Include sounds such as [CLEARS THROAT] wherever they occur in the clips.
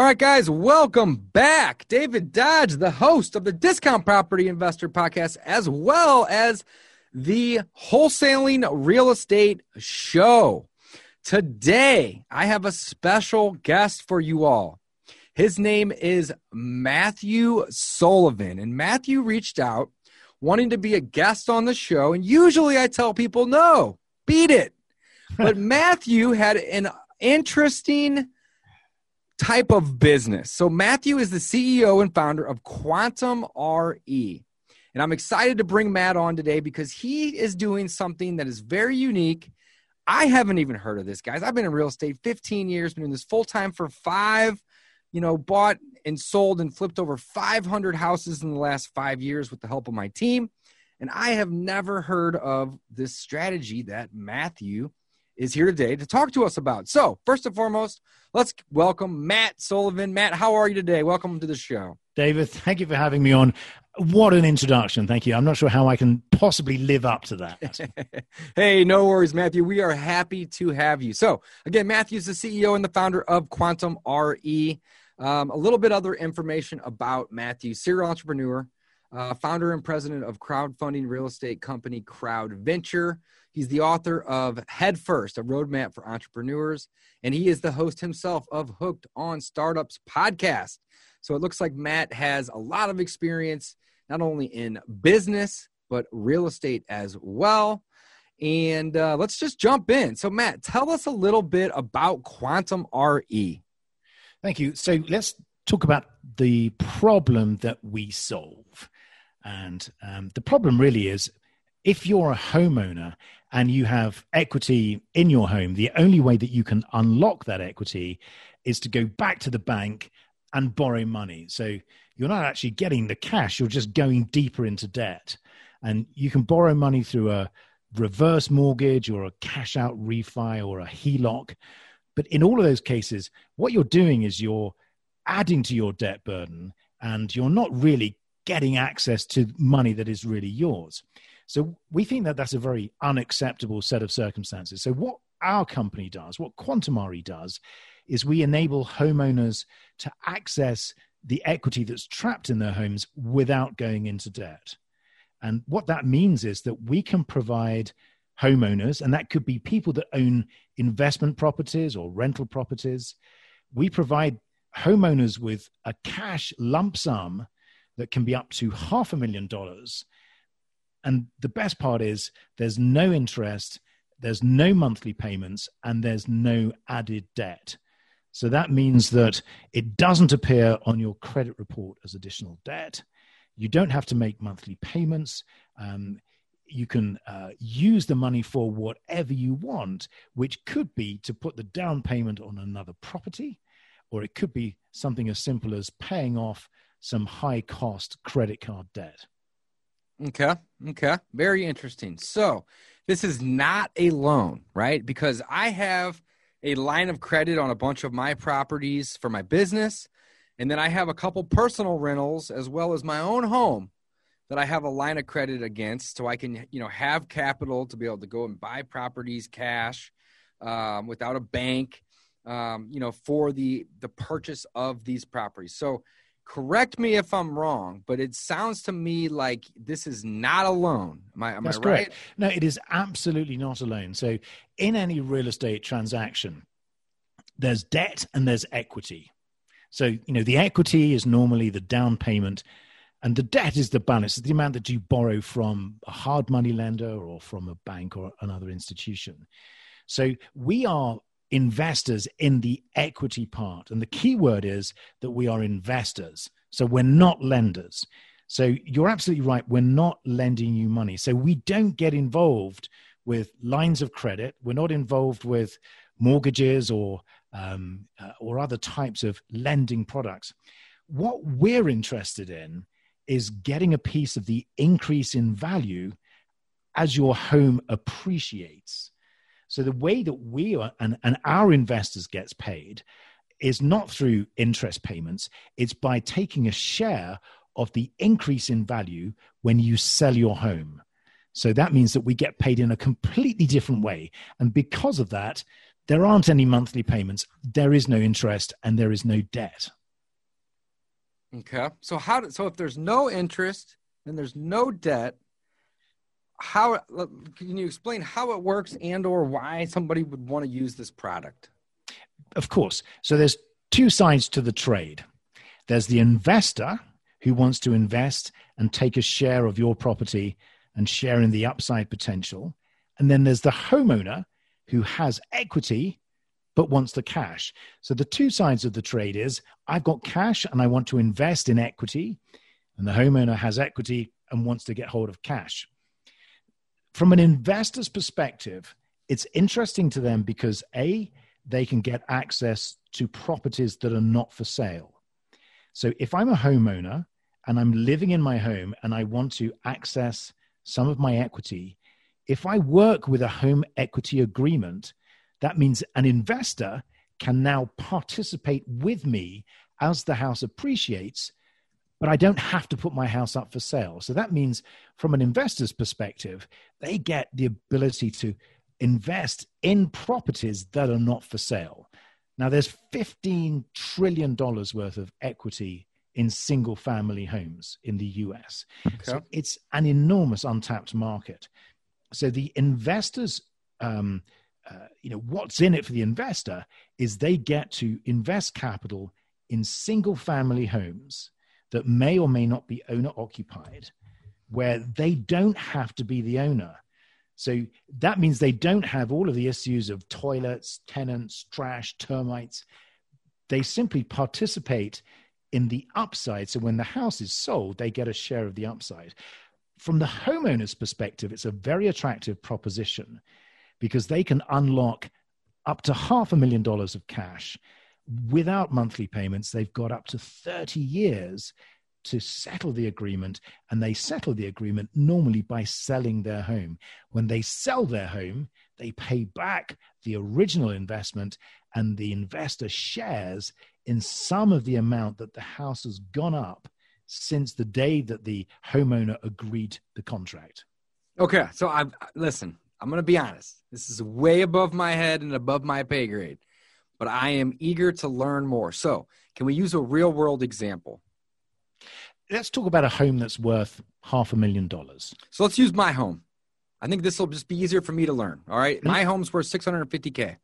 All right, guys, welcome back. David Dodge, the host of the Discount Property Investor Podcast, as well as the Wholesaling Real Estate Show. Today, I have a special guest for you all. His name is Matthew Sullivan, and Matthew reached out wanting to be a guest on the show. And usually I tell people, no, beat it. [LAUGHS] But Matthew had an interesting type of business. So, Matthew is the CEO and founder of Quantum RE. And I'm excited to bring Matt on today because he is doing something that is very unique. I haven't even heard of this, guys. I've been in real estate 15 years, been in this full time for five, you know, bought and sold and flipped over 500 houses in the last five years with the help of my team. And I have never heard of this strategy that Matthew is here today to talk to us about. So, first and foremost, let's welcome Matt Sullivan. Matt, how are you today? Welcome to the show. David, thank you for having me on. What an introduction. Thank you. I'm not sure how I can possibly live up to that. [LAUGHS] hey, no worries, Matthew. We are happy to have you. So, again, Matthew's the CEO and the founder of QuantmRE. Um, a little bit other information about Matthew, serial entrepreneur, uh, founder and president of crowdfunding real estate company Crowd Venture. He's the author of Head First, a roadmap for entrepreneurs, and he is the host himself of Hooked on Startups podcast. So it looks like Matt has a lot of experience, not only in business, but real estate as well. And uh, let's just jump in. So, Matt, tell us a little bit about QuantmRE. Thank you. So, let's talk about the problem that we solve. And um, the problem really is if you're a homeowner and you have equity in your home, the only way that you can unlock that equity is to go back to the bank and borrow money. So you're not actually getting the cash, you're just going deeper into debt. And you can borrow money through a reverse mortgage or a cash out refi or a HELOC. But in all of those cases, what you're doing is you're adding to your debt burden and you're not really getting access to money that is really yours. So we think that that's a very unacceptable set of circumstances. So what our company does, what QuantmRE does, is we enable homeowners to access the equity that's trapped in their homes without going into debt. And what that means is that we can provide homeowners, and that could be people that own investment properties or rental properties. We provide homeowners with a cash lump sum that can be up to half a million dollars and the best part is there's no interest, there's no monthly payments, and there's no added debt. So that means that it doesn't appear on your credit report as additional debt. You don't have to make monthly payments. Um, you can uh, use the money for whatever you want, which could be to put the down payment on another property, or it could be something as simple as paying off some high cost credit card debt. Okay. Okay. Very interesting. So, this is not a loan, right? Because I have a line of credit on a bunch of my properties for my business. And then I have a couple personal rentals as well as my own home that I have a line of credit against so I can, you know, have capital to be able to go and buy properties cash um, without a bank, um, you know, for the the purchase of these properties. So correct me if I'm wrong, but it sounds to me like this is not a loan. Am I, am That's I right? Correct. No, it is absolutely not a loan. So, in any real estate transaction, there's debt and there's equity. So, you know, the equity is normally the down payment, and the debt is the balance, the amount that you borrow from a hard money lender or from a bank or another institution. So, we are investors in the equity part. And the key word is that we are investors. So we're not lenders. So you're absolutely right. We're not lending you money. So we don't get involved with lines of credit. We're not involved with mortgages or um, uh, or other types of lending products. What we're interested in is getting a piece of the increase in value as your home appreciates. So the way that we are, and, and our investors gets paid is not through interest payments, it's by taking a share of the increase in value when you sell your home. So that means that we get paid in a completely different way. And because of that, there aren't any monthly payments, there is no interest, and there is no debt. Okay. So how so if there's no interest and there's no debt, how can you explain how it works and or why somebody would want to use this product? Of course. So there's two sides to the trade. There's the investor who wants to invest and take a share of your property and share in the upside potential. And then there's the homeowner who has equity but wants the cash. So the two sides of the trade is i've got cash and i want to invest in equity and the homeowner has equity and wants to get hold of cash from an investor's perspective, it's interesting to them because A, they can get access to properties that are not for sale. So if I'm a homeowner and I'm living in my home and I want to access some of my equity, if I work with a home equity agreement, that means an investor can now participate with me as the house appreciates but I don't have to put my house up for sale. So that means, from an investor's perspective, they get the ability to invest in properties that are not for sale. Now, there's $15 trillion worth of equity in single family homes in the US. Okay. So it's an enormous untapped market. So the investors, um, uh, you know, what's in it for the investor is they get to invest capital in single family homes that may or may not be owner occupied, where they don't have to be the owner. So that means they don't have all of the issues of toilets, tenants, trash, termites. They simply participate in the upside. So when the house is sold, they get a share of the upside. From the homeowner's perspective, it's a very attractive proposition because they can unlock up to half a million dollars of cash without monthly payments, they've got up to 30 years to settle the agreement. And they settle the agreement normally by selling their home. When they sell their home, they pay back the original investment, and the investor shares in some of the amount that the house has gone up since the day that the homeowner agreed the contract. Okay, so I listen. I'm going to be honest. This is way above my head and above my pay grade but I am eager to learn more. So, can we use a real world example? Let's talk about a home that's worth half a million dollars. So, let's use my home. I think this will just be easier for me to learn. All right. My home's worth 650K.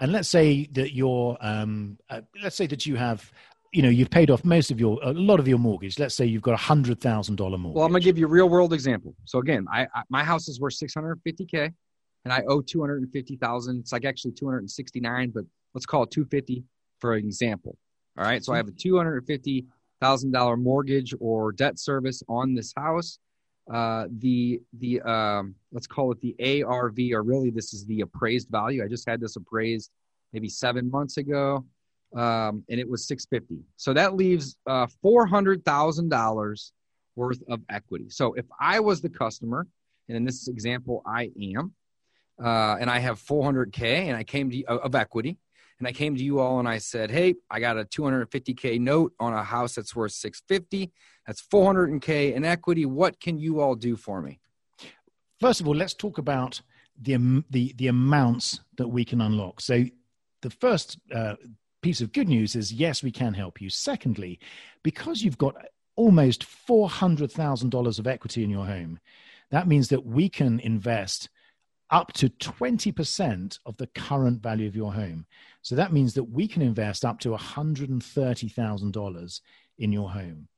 And let's say that you're, um, uh, let's say that you have you know you've paid off most of your a lot of your mortgage let's say you've got a hundred thousand dollar mortgage well i'm gonna give you a real world example so again I, I, my house is worth 650k and i owe 250000 it's like actually 269 but let's call it 250 for example. All right. So I have a $250,000 mortgage or debt service on this house. Uh, the, the, um, let's call it the ARV, or really this is the appraised value. I just had this appraised maybe seven months ago. Um, and it was 650. So that leaves uh, $400,000 worth of equity. So if I was the customer, and in this example, I am, uh, and I have 400K and I came to of equity, and I came to you all and I said, "Hey, I got a 250k note on a house that's worth 650. That's 400k in equity. What can you all do for me?" First of all, let's talk about the the the amounts that we can unlock. So, the first uh, piece of good news is yes, we can help you. Secondly, because you've got almost four hundred thousand dollars of equity in your home, that means that we can invest up to 20% of the current value of your home. So that means that we can invest up to $130,000 in your home.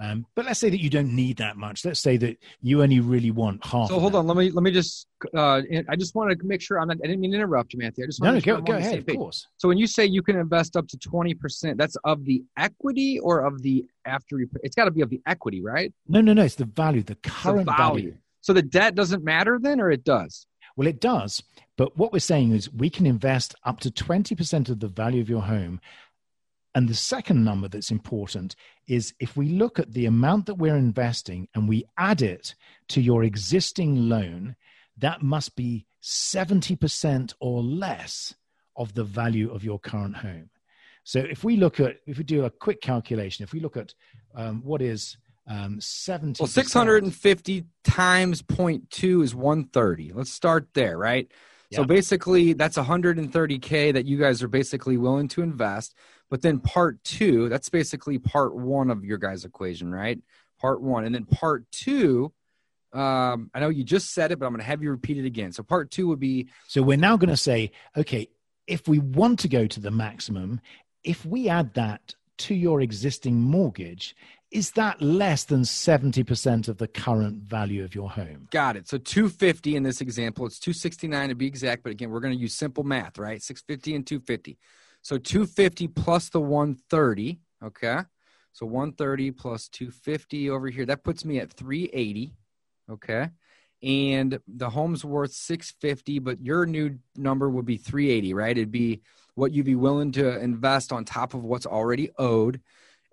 Um, but let's say that you don't need that much. Let's say that you only really want half. So hold on, let me let me just. Uh, I just want to make sure I'm not. I didn't mean to interrupt you, Matthew. I just want no, to go, go ahead. Of course. So when you say you can invest up to twenty percent, that's of the equity or of the after. It's got to be of the equity, right? No, no, no. It's the value, the current the value. value. So the debt doesn't matter then, or it does? Well, it does. But what we're saying is we can invest up to 20% of the value of your home. And the second number that's important is if we look at the amount that we're investing and we add it to your existing loan, that must be 70% or less of the value of your current home. So if we look at, if we do a quick calculation, if we look at um, what is um, 70 well 650 times 0.2 is 130 let's start there right? So basically that's 130k that you guys are basically willing to invest. But then part two that's basically part one of your guys equation right? Part one. And then part two um, i know you just said it but i'm going to have you repeat it again. So part two would be so we're now going to say okay if we want to go to the maximum if we add that to your existing mortgage is that less than 70% of the current value of your home? Got it. So 250 in this example, it's 269 to be exact, but again, we're going to use simple math, right? 650 and 250. So 250 plus the 130, okay? So 130 plus 250 over here, that puts me at 380, okay? And the home's worth 650, but your new number would be 380, right? It'd be what you'd be willing to invest on top of what's already owed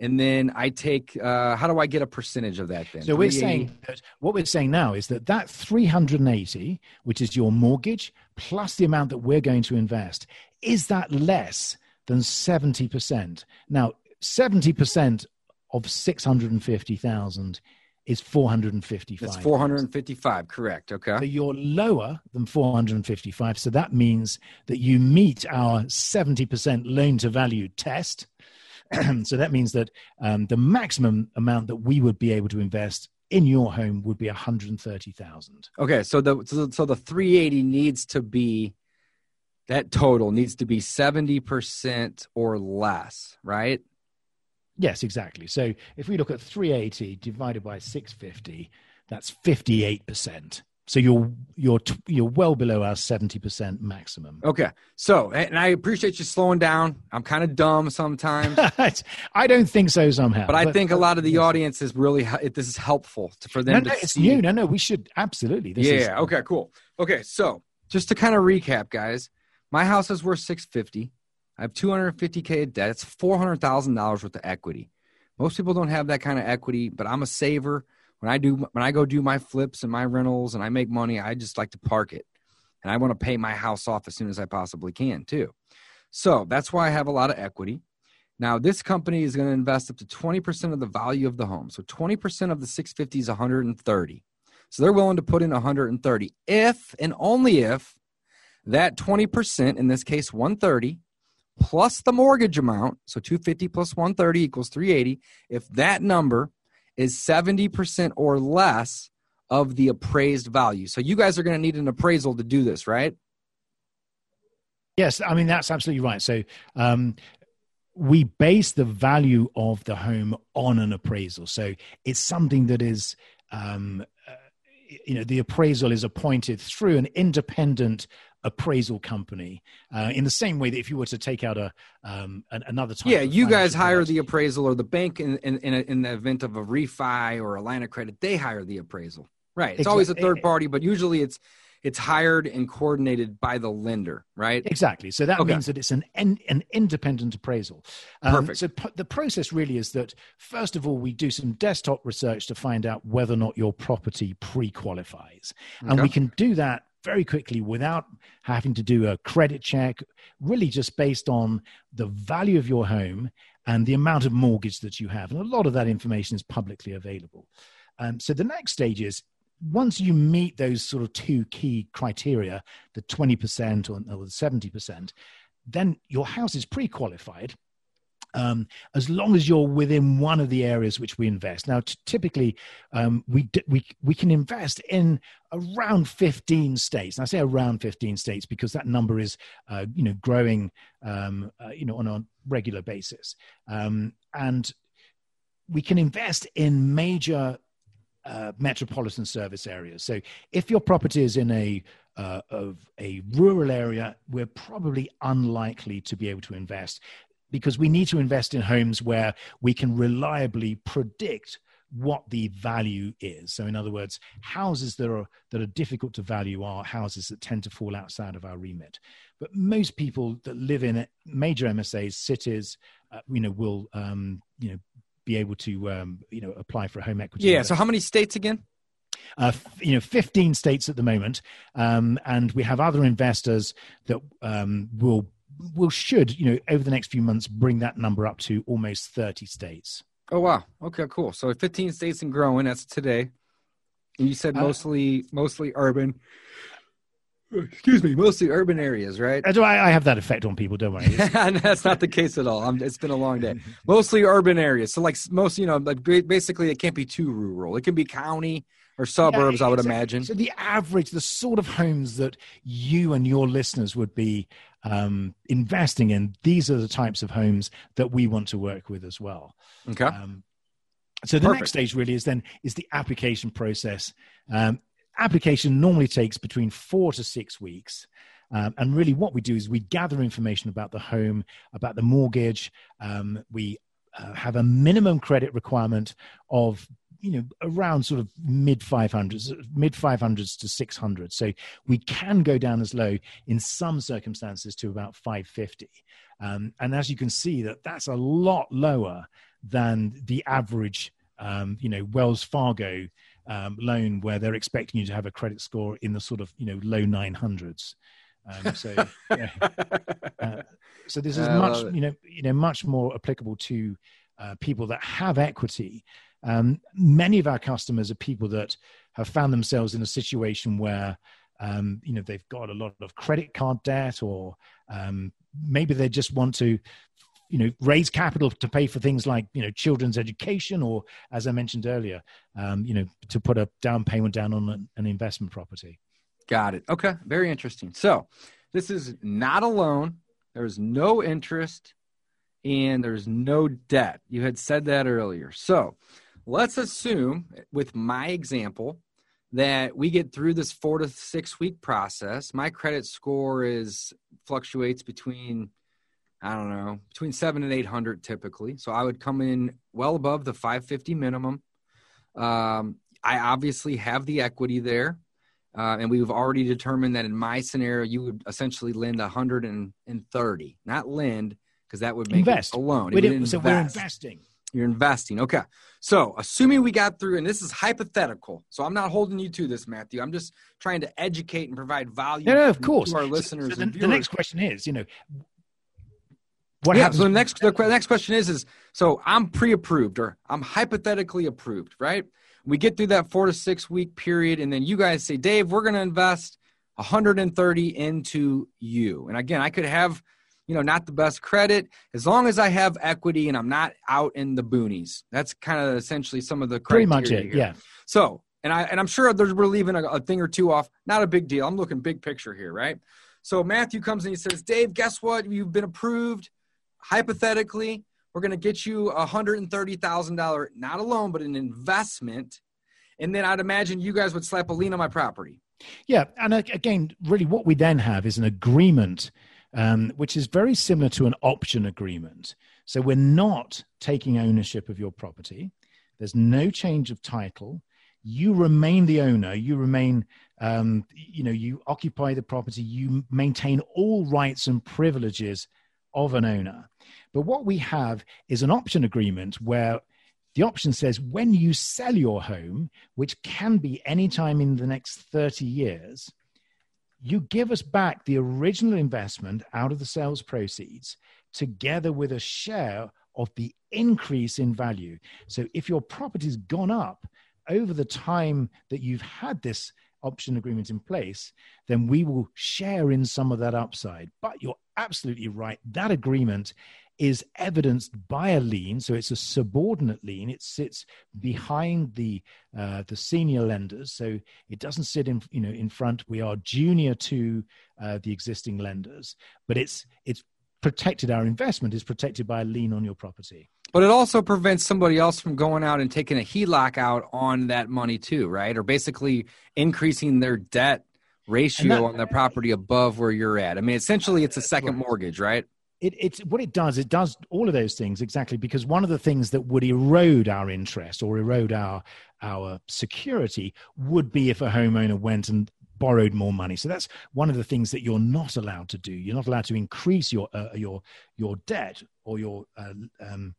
and then I take. Uh, how do I get a percentage of that? Then so we're saying that what we're saying now is that that 380, which is your mortgage plus the amount that we're going to invest, is that less than 70 percent? Now, 70 percent of 650,000 is 455. That's 455, correct. Okay. So you're lower than 455. So that means that you meet our 70% loan to value test. [CLEARS THROAT] so that means that um, the maximum amount that we would be able to invest in your home would be 130,000. Okay, so the so, so the 380 needs to be that total needs to be 70% or less, right? Yes, exactly. So if we look at 380 divided by 650, that's 58%. So you're you're you're well below our seventy percent maximum. Okay. So, and I appreciate you slowing down. I'm kind of dumb sometimes. [LAUGHS] I don't think so somehow. But, but I think a lot of the audience is really this is helpful to, for them. No, no, it's see. new. No, no, we should absolutely. This yeah. Is, okay. Cool. Okay. So just to kind of recap, guys, my house is worth six fifty. I have two hundred fifty k of debt. It's four hundred thousand dollars worth of equity. Most people don't have that kind of equity, but I'm a saver when I do when I go do my flips and my rentals and I make money, I just like to park it. And I want to pay my house off as soon as I possibly can, too. So that's why I have a lot of equity. Now, this company is going to invest up to 20% of the value of the home. So 20% of the 650 is 130. So they're willing to put in 130 if and only if that 20%, in this case 130, plus the mortgage amount, so 250 plus 130 equals 380, if that number is 70% or less of the appraised value. So you guys are going to need an appraisal to do this, right? Yes, I mean that's absolutely right. So um, we base the value of the home on an appraisal. So it's something that is, um, uh, you know, the appraisal is appointed through an independent appraisal company uh, in the same way that if you were to take out a um, another type yeah you guys hire the appraisal or the bank in, in, in, a, in, the event of a refi or a line of credit they hire the appraisal right it's exactly. always a third party but usually it's it's hired and coordinated by the lender, right? Exactly. So that okay. means that it's an an independent appraisal. Um, Perfect. So p- the process really is that first of all we do some desktop research to find out whether or not your property pre-qualifies, okay. and we can do that very quickly without having to do a credit check, really just based on the value of your home and the amount of mortgage that you have. And a lot of that information is publicly available. Um, so the next stage is once you meet those sort of two key criteria, the 20% or, or the 70%, then your house is pre qualified um, as long as you're within one of the areas which we invest. Now, t- typically, um, we, d- we, we can invest in around 15 states. And I say around 15 states because that number is, uh, you know, growing, um, uh, you know, on a regular basis. Um, and we can invest in major uh, metropolitan service areas. So if your property is in a uh, of a rural area, we're probably unlikely to be able to invest because we need to invest in homes where we can reliably predict what the value is. So, in other words, houses that are that are difficult to value are houses that tend to fall outside of our remit. But most people that live in major MSAs, cities, uh, you know, will um, you know be able to um, you know apply for a home equity. Yeah. So, how many states again? Uh, you know, 15 states at the moment, um, and we have other investors that um, will will should you know over the next few months bring that number up to almost 30 states. Oh wow. Okay, cool. So 15 states and growing. That's today. And you said uh, mostly uh, mostly urban. Excuse me, mostly urban areas, right? I, I have that effect on people. Don't worry. [LAUGHS] That's not the case at all. I'm, it's been a long day. [LAUGHS] Mostly urban areas. So, like most, you know, like basically, it can't be too rural. It can be county or suburbs. Yeah, I would exactly. imagine. So, the average, the sort of homes that you and your listeners would be um, investing in, these are the types of homes that we want to work with as well. Okay. Um, so the Perfect. next stage really is then is the application process. Um, application normally takes between four to six weeks. Um, and really, what we do is we gather information about the home, about the mortgage. Um, we uh, have a minimum credit requirement of you know around sort of mid 500s mid 500s to 600 so we can go down as low in some circumstances to about 550 um, and as you can see that that's a lot lower than the average um, you know wells fargo um, loan where they're expecting you to have a credit score in the sort of you know low 900s um, so yeah. [LAUGHS] uh, so this is much you know you know much more applicable to uh, people that have equity um, many of our customers are people that have found themselves in a situation where um, you know they've got a lot of credit card debt, or um, maybe they just want to you know raise capital to pay for things like you know children's education, or as I mentioned earlier, um, you know to put a down payment down on an, investment property. Got it. Okay, very interesting. So this is not a loan. There's no interest and there's no debt. You had said that earlier. So Let's assume, with my example, that we get through this four to six week process. My credit score is fluctuates between, I don't know, between seven and 800 typically. So I would come in well above the 550 minimum. Um, I obviously have the equity there. Uh, and we've already determined that in my scenario, you would essentially lend 130, not lend, because that would make invest. it a loan. We so we're investing. You're investing. Okay. So, assuming we got through, and this is hypothetical, so I'm not holding you to this, Matthew. I'm just trying to educate and provide value. No, no of course. To our listeners. So, so the, the, next question is, you know, what yeah, happens? So the next the next question is is so I'm pre-approved or I'm hypothetically approved, right? We get through that four to six week period, and then you guys say, Dave, we're going to invest 130 into you. And again, I could have you know, not the best credit, as long as I have equity and I'm not out in the boonies. That's kind of essentially some of the criteria. Pretty much it, here. yeah. So, and I and I'm sure there's we're leaving a, a thing or two off. Not a big deal. I'm looking big picture here, right? So Matthew comes and he says, Dave, guess what? You've been approved. Hypothetically, we're going to get you a hundred and thirty thousand dollar, not a loan, but an investment. And then I'd imagine you guys would slap a lien on my property. Yeah, and again, really, what we then have is an agreement um, which is very similar to an option agreement. So we're not taking ownership of your property. There's no change of title. You remain the owner. You remain, um, you know, you occupy the property. You maintain all rights and privileges of an owner. But what we have is an option agreement where the option says when you sell your home, which can be any time in the next 30 years, you give us back the original investment out of the sales proceeds together with a share of the increase in value. So if your property's gone up over the time that you've had this option agreement in place, then we will share in some of that upside. But you're absolutely right. That agreement is evidenced by a lien, so it's a subordinate lien. It sits behind the uh, the senior lenders, so it doesn't sit in you know in front. We are junior to uh, the existing lenders, but it's it's protected. Our investment is protected by a lien on your property. But it also prevents somebody else from going out and taking a HELOC out on that money too, right? Or basically increasing their debt ratio that, on the property above where you're at. I mean, essentially, it's a second mortgage, right? It, it's what it does. It does all of those things exactly because one of the things that would erode our interest or erode our our security would be if a homeowner went and borrowed more money. So that's one of the things that you're not allowed to do. You're not allowed to increase your uh, your your debt or your uh, um,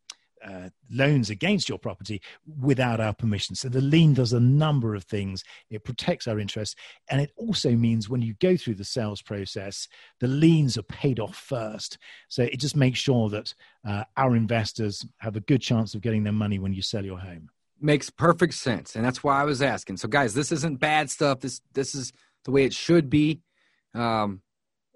uh, loans against your property without our permission. So the lien does a number of things. It protects our interests. And it also means when you go through the sales process, the liens are paid off first. So it just makes sure that uh, our investors have a good chance of getting their money when you sell your home. Makes perfect sense. And that's why I was asking. So guys, this isn't bad stuff. This this is the way it should be. Um,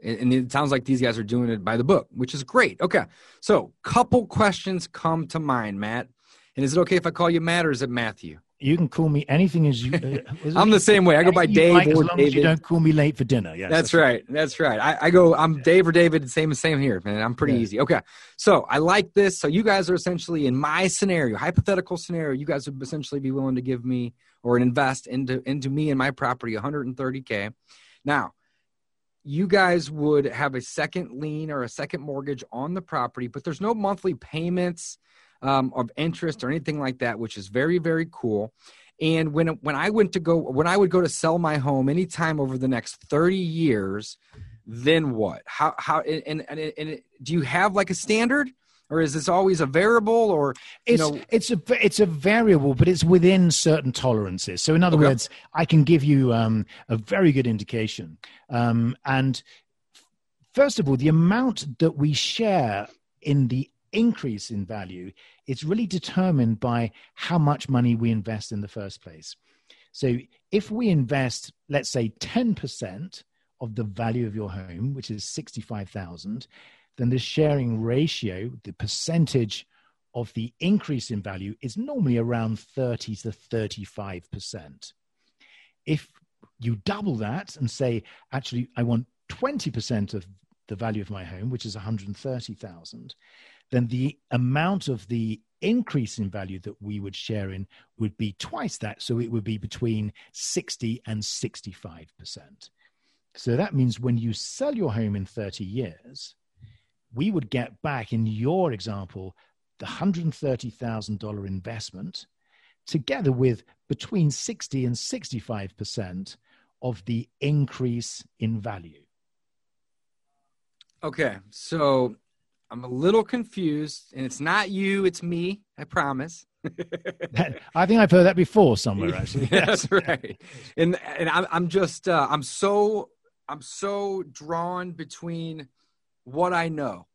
and it sounds like these guys are doing it by the book, which is great. Okay. So, couple questions come to mind, Matt. And is it okay if I call you Matt or is it Matthew? You can call me anything as you. Uh, [LAUGHS] I'm the same way. I go by Dave like, or as long David. As you don't call me late for dinner. Yes, that's, that's right. That's right. I, I, go. I'm Dave or David. Same same here, man. I'm pretty yeah. easy. Okay. So I like this. So you guys are essentially in my scenario, hypothetical scenario. You guys would essentially be willing to give me or invest into into me and my property 130k. Now you guys would have a second lien or a second mortgage on the property, but there's no monthly payments um, of interest or anything like that, which is very, very cool. And when when I went to go when I would go to sell my home anytime over the next 30 years, then what? How how and and, and, do you have like a standard? Or is this always a variable or it's know? it's a it's a variable but it's within certain tolerances so in other okay. words i can give you um, a very good indication um, and first of all the amount that we share in the increase in value is really determined by how much money we invest in the first place so if we invest let's say 10% of the value of your home which is 65000 then the sharing ratio, the percentage of the increase in value, is normally around 30 to 35%. If you double that and say, actually, I want 20% of the value of my home, which is 130,000, then the amount of the increase in value that we would share in would be twice that. So it would be between 60 and 65%. So that means when you sell your home in 30 years, we would get back, in your example, the $130,000 investment together with between 60 and 65% of the increase in value. Okay, so I'm a little confused, and it's not you, it's me, I promise. I think I've heard that before somewhere, [LAUGHS] actually. That's right. And and I'm I'm just uh, I'm so I'm so drawn between what I know.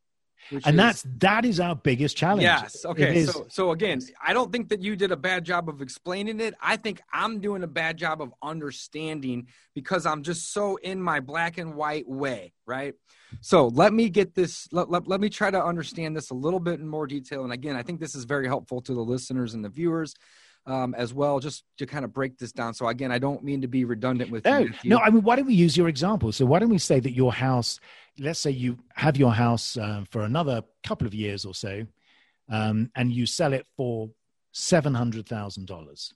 and is, that's that is our biggest challenge. Yes. Okay. So so again, I don't think that you did a bad job of explaining it. I think I'm doing a bad job of understanding because I'm just so in my black and white way, right? So let me get this. Let, let, let me try to understand this a little bit in more detail. And again, I think this is very helpful to the listeners and the viewers um, as well, just to kind of break this down. So again, I don't mean to be redundant with no, no. I mean, why don't we use your example? So why don't we say that your house, let's say you have your house uh, for another couple of years or so, um, and you sell it for seven hundred thousand dollars.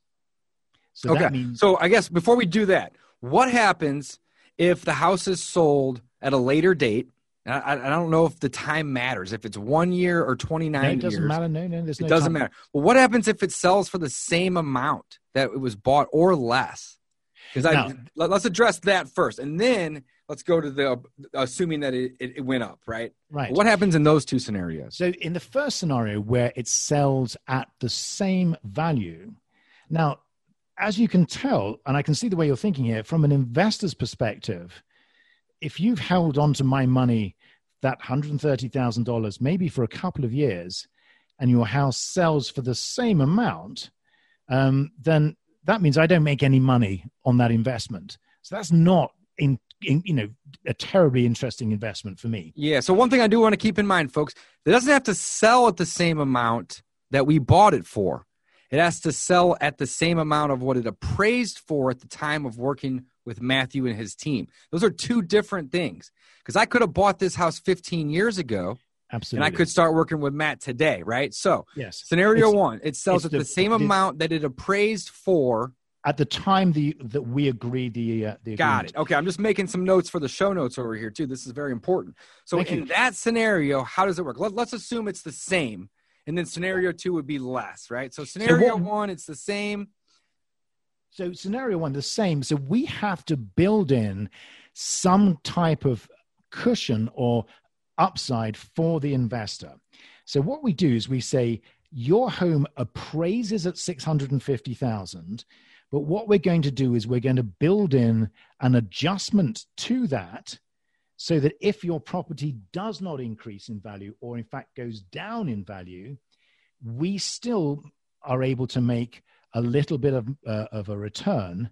So okay. Means- so I guess before we do that, what happens if the house is sold at a later date? I, I, don't know if the time matters. If it's one year or 29 no, it doesn't years, matter. No, no, there's it doesn't time. matter. Well, what happens if it sells for the same amount that it was bought or less? Because I let, us address that first, and then let's go to the assuming that it, it, it went up, right? Right. What happens in those two scenarios? So, in the first scenario where it sells at the same value, now, as you can tell, and I can see the way you're thinking here, from an investor's perspective, if you've held on to my money, that $130,000, maybe for a couple of years, and your house sells for the same amount, um, then that means I don't make any money on that investment. So that's not in, in, you know a terribly interesting investment for me. Yeah. So one thing I do want to keep in mind, folks, it doesn't have to sell at the same amount that we bought it for. It has to sell at the same amount of what it appraised for at the time of working with Matthew and his team. Those are two different things. Because I could have bought this house 15 years ago. Absolutely. And I could start working with Matt today, right? So, yes. scenario it's, one, it sells at the, the same amount that it appraised for at the time the that we agreed the uh, the got agreement. it. Okay, I'm just making some notes for the show notes over here too. This is very important. So Thank in you. that scenario, how does it work? Let, let's assume it's the same, and then scenario two would be less, right? So scenario what- one, it's the same. So scenario one, the same. So we have to build in some type of cushion or upside for the investor. So what we do is we say your home appraises at 650,000, but what we're going to do is we're going to build in an adjustment to that so that if your property does not increase in value or in fact goes down in value, we still are able to make a little bit of, uh, of a return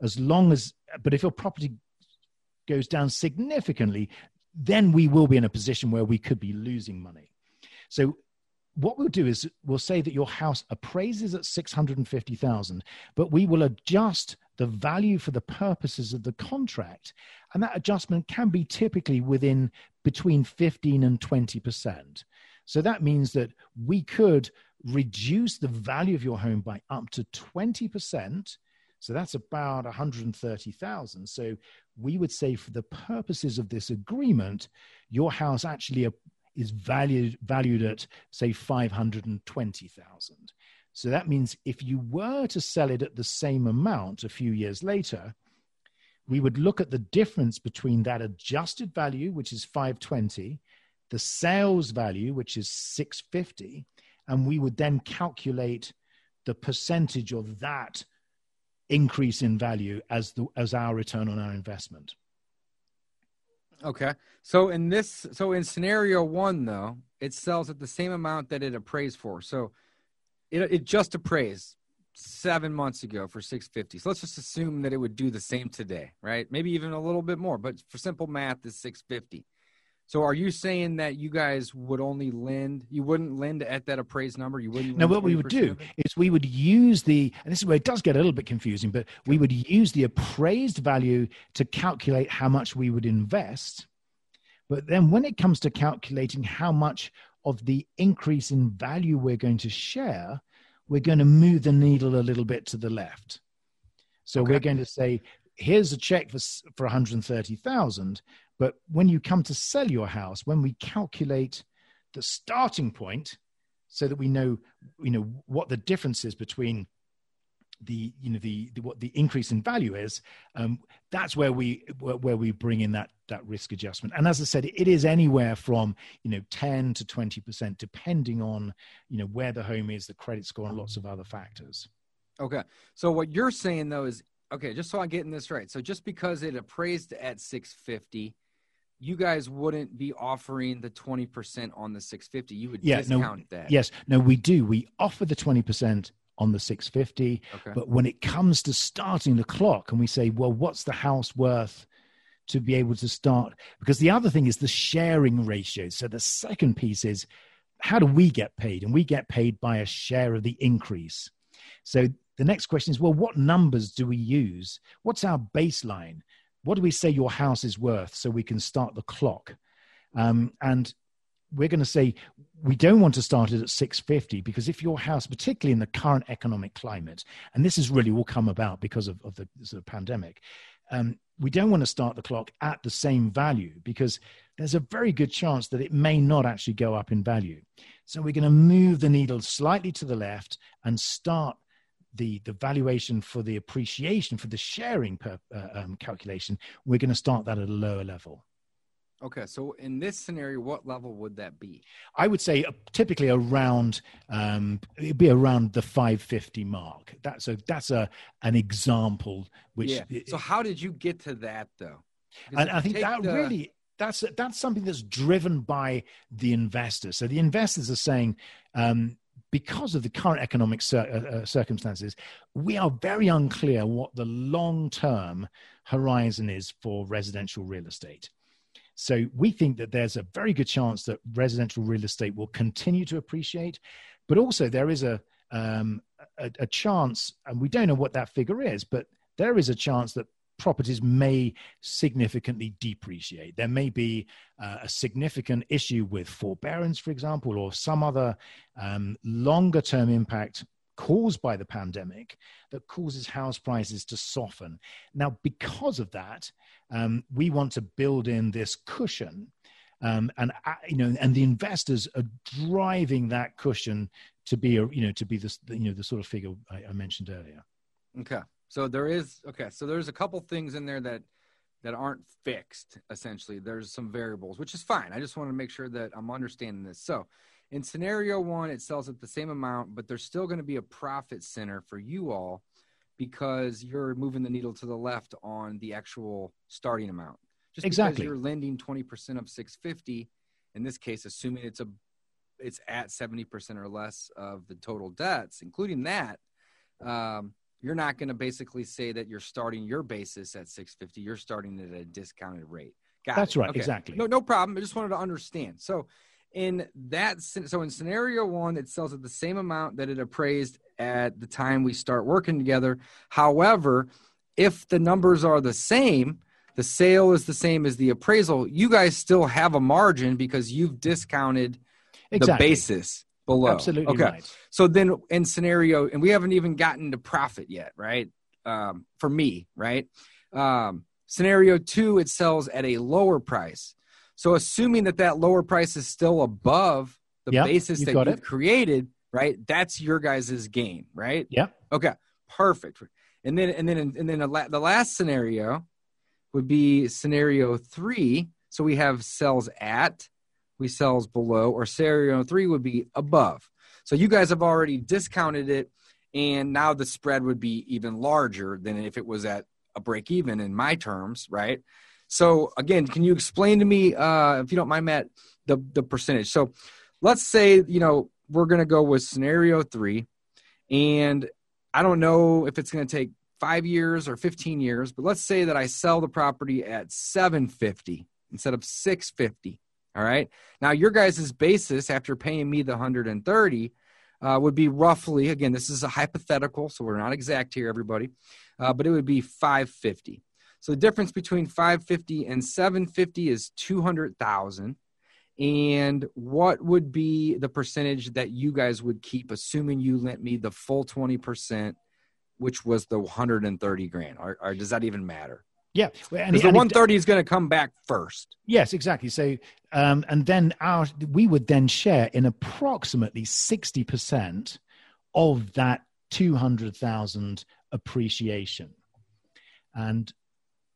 as long as, but if your property goes down significantly, then we will be in a position where we could be losing money. So what we'll do is we'll say that your house appraises at 650,000, but we will adjust the value for the purposes of the contract. And that adjustment can be typically within between 15 and 20%. So that means that we could reduce the value of your home by up to 20%. So that's about 130,000. So we would say for the purposes of this agreement, your house actually is valued valued at say 520,000. So that means if you were to sell it at the same amount a few years later, we would look at the difference between that adjusted value which is 520, the sales value which is 650, and we would then calculate the percentage of that increase in value as the as our return on our investment. Okay. So in this, so in scenario one, though, it sells at the same amount that it appraised for. So it, it just appraised seven months ago for 650. So let's just assume that it would do the same today, right? Maybe even a little bit more, but for simple math, is 650. So are you saying that you guys would only lend, you wouldn't lend at that appraised number? You wouldn't? Now, what we would do is we would use the, and this is where it does get a little bit confusing, but we would use the appraised value to calculate how much we would invest. But then when it comes to calculating how much of the increase in value we're going to share, we're going to move the needle a little bit to the left. So Okay. we're going to say, here's a check for, for 130,000. But when you come to sell your house, when we calculate the starting point, so that we know, you know, what the difference is between the, you know, the, the what the increase in value is, um, that's where we where, where we bring in that that risk adjustment. And as I said, it is anywhere from you know 10 to 20 percent, depending on you know where the home is, the credit score, and lots of other factors. Okay. So what you're saying though is okay, just so I'm getting this right. So just because it appraised at 650, you guys wouldn't be offering the 20% on the 650. You would Yeah, no, discount that. Yes, no, we do. We offer the 20 percent on the 650. Okay. But when it comes to starting the clock and we say, well, what's the house worth to be able to start? Because the other thing is the sharing ratio. So the second piece is how do we get paid? And we get paid by a share of the increase. So the next question is, well, what numbers do we use? What's our baseline? What do we say your house is worth so we can start the clock? Um, and we're going to say we don't want to start it at 650 because if your house, particularly in the current economic climate, and this is really all come about because of, of the sort of pandemic, um, we don't want to start the clock at the same value because there's a very good chance that it may not actually go up in value. So we're going to move the needle slightly to the left and start the, the valuation for the appreciation for the sharing per, uh, um, calculation. We're going to start that at a lower level. Okay. So in this scenario, what level would that be? I would say uh, typically around um, it'd be around the 550 mark. That's a that's a an example which yeah. So how did you get to that though? Because and I think that the- really that's that's something that's driven by the investors. So the investors are saying. Um, because of the current economic cir- uh, uh, circumstances, we are very unclear what the long term horizon is for residential real estate. So we think that there's a very good chance that residential real estate will continue to appreciate, but also there is a um, a, a chance, and we don't know what that figure is, but there is a chance that properties may significantly depreciate. There may be uh, a significant issue with forbearance, for example, or some other um, longer term impact caused by the pandemic that causes house prices to soften. Now, because of that, um, we want to build in this cushion. Um, and uh, you know, and the investors are driving that cushion to be a you know to be this you know the sort of figure I, I mentioned earlier. Okay, so there is okay, so there's a couple things in there that that aren't fixed. Essentially, there's some variables, which is fine. I just want to make sure that I'm understanding this. So, in scenario one, it sells at the same amount, but there's still going to be a profit center for you all because you're moving the needle to the left on the actual starting amount. Just exactly. because you're lending 20% of 650, in this case, assuming it's a it's at 70% or less of the total debts, including that, um, you're not going to basically say that you're starting your basis at 650. You're starting at a discounted rate. Got That's it. right. Okay. Exactly. No, no problem. I just wanted to understand. So in that so in scenario one it sells at the same amount that it appraised at the time we start working together however if the numbers are the same the sale is the same as the appraisal you guys still have a margin because you've discounted exactly. the basis below absolutely okay right. so then in scenario and we haven't even gotten to profit yet right um, for me right um, scenario two it sells at a lower price so assuming that that lower price is still above the yep, basis that you've it. created, right? That's your guys' gain, right? Yeah. Okay. Perfect. And then and then and then the last scenario would be scenario three. So we have cells at, we cells below, or scenario three would be above. So you guys have already discounted it, and now the spread would be even larger than if it was at a break even in my terms, right? So again, can you explain to me, uh, if you don't mind, Matt, the the percentage? So let's say you know we're going to go with scenario three, and I don't know if it's going to take five years or 15 years, but let's say that I sell the property at 750 instead of 650. All right. Now your guys' basis after paying me the 130 uh, would be roughly, again, this is a hypothetical, so we're not exact here, everybody, uh, but it would be 550. So the difference between 550 and 750 is 200,000. And what would be the percentage that you guys would keep, assuming you lent me the full 20%, which was the 130 grand? Or, or does that even matter? Yeah, and the 130 is going to come back first. Yes, exactly. So, um, and then our we would then share in approximately 60 percent of that 200,000 appreciation. And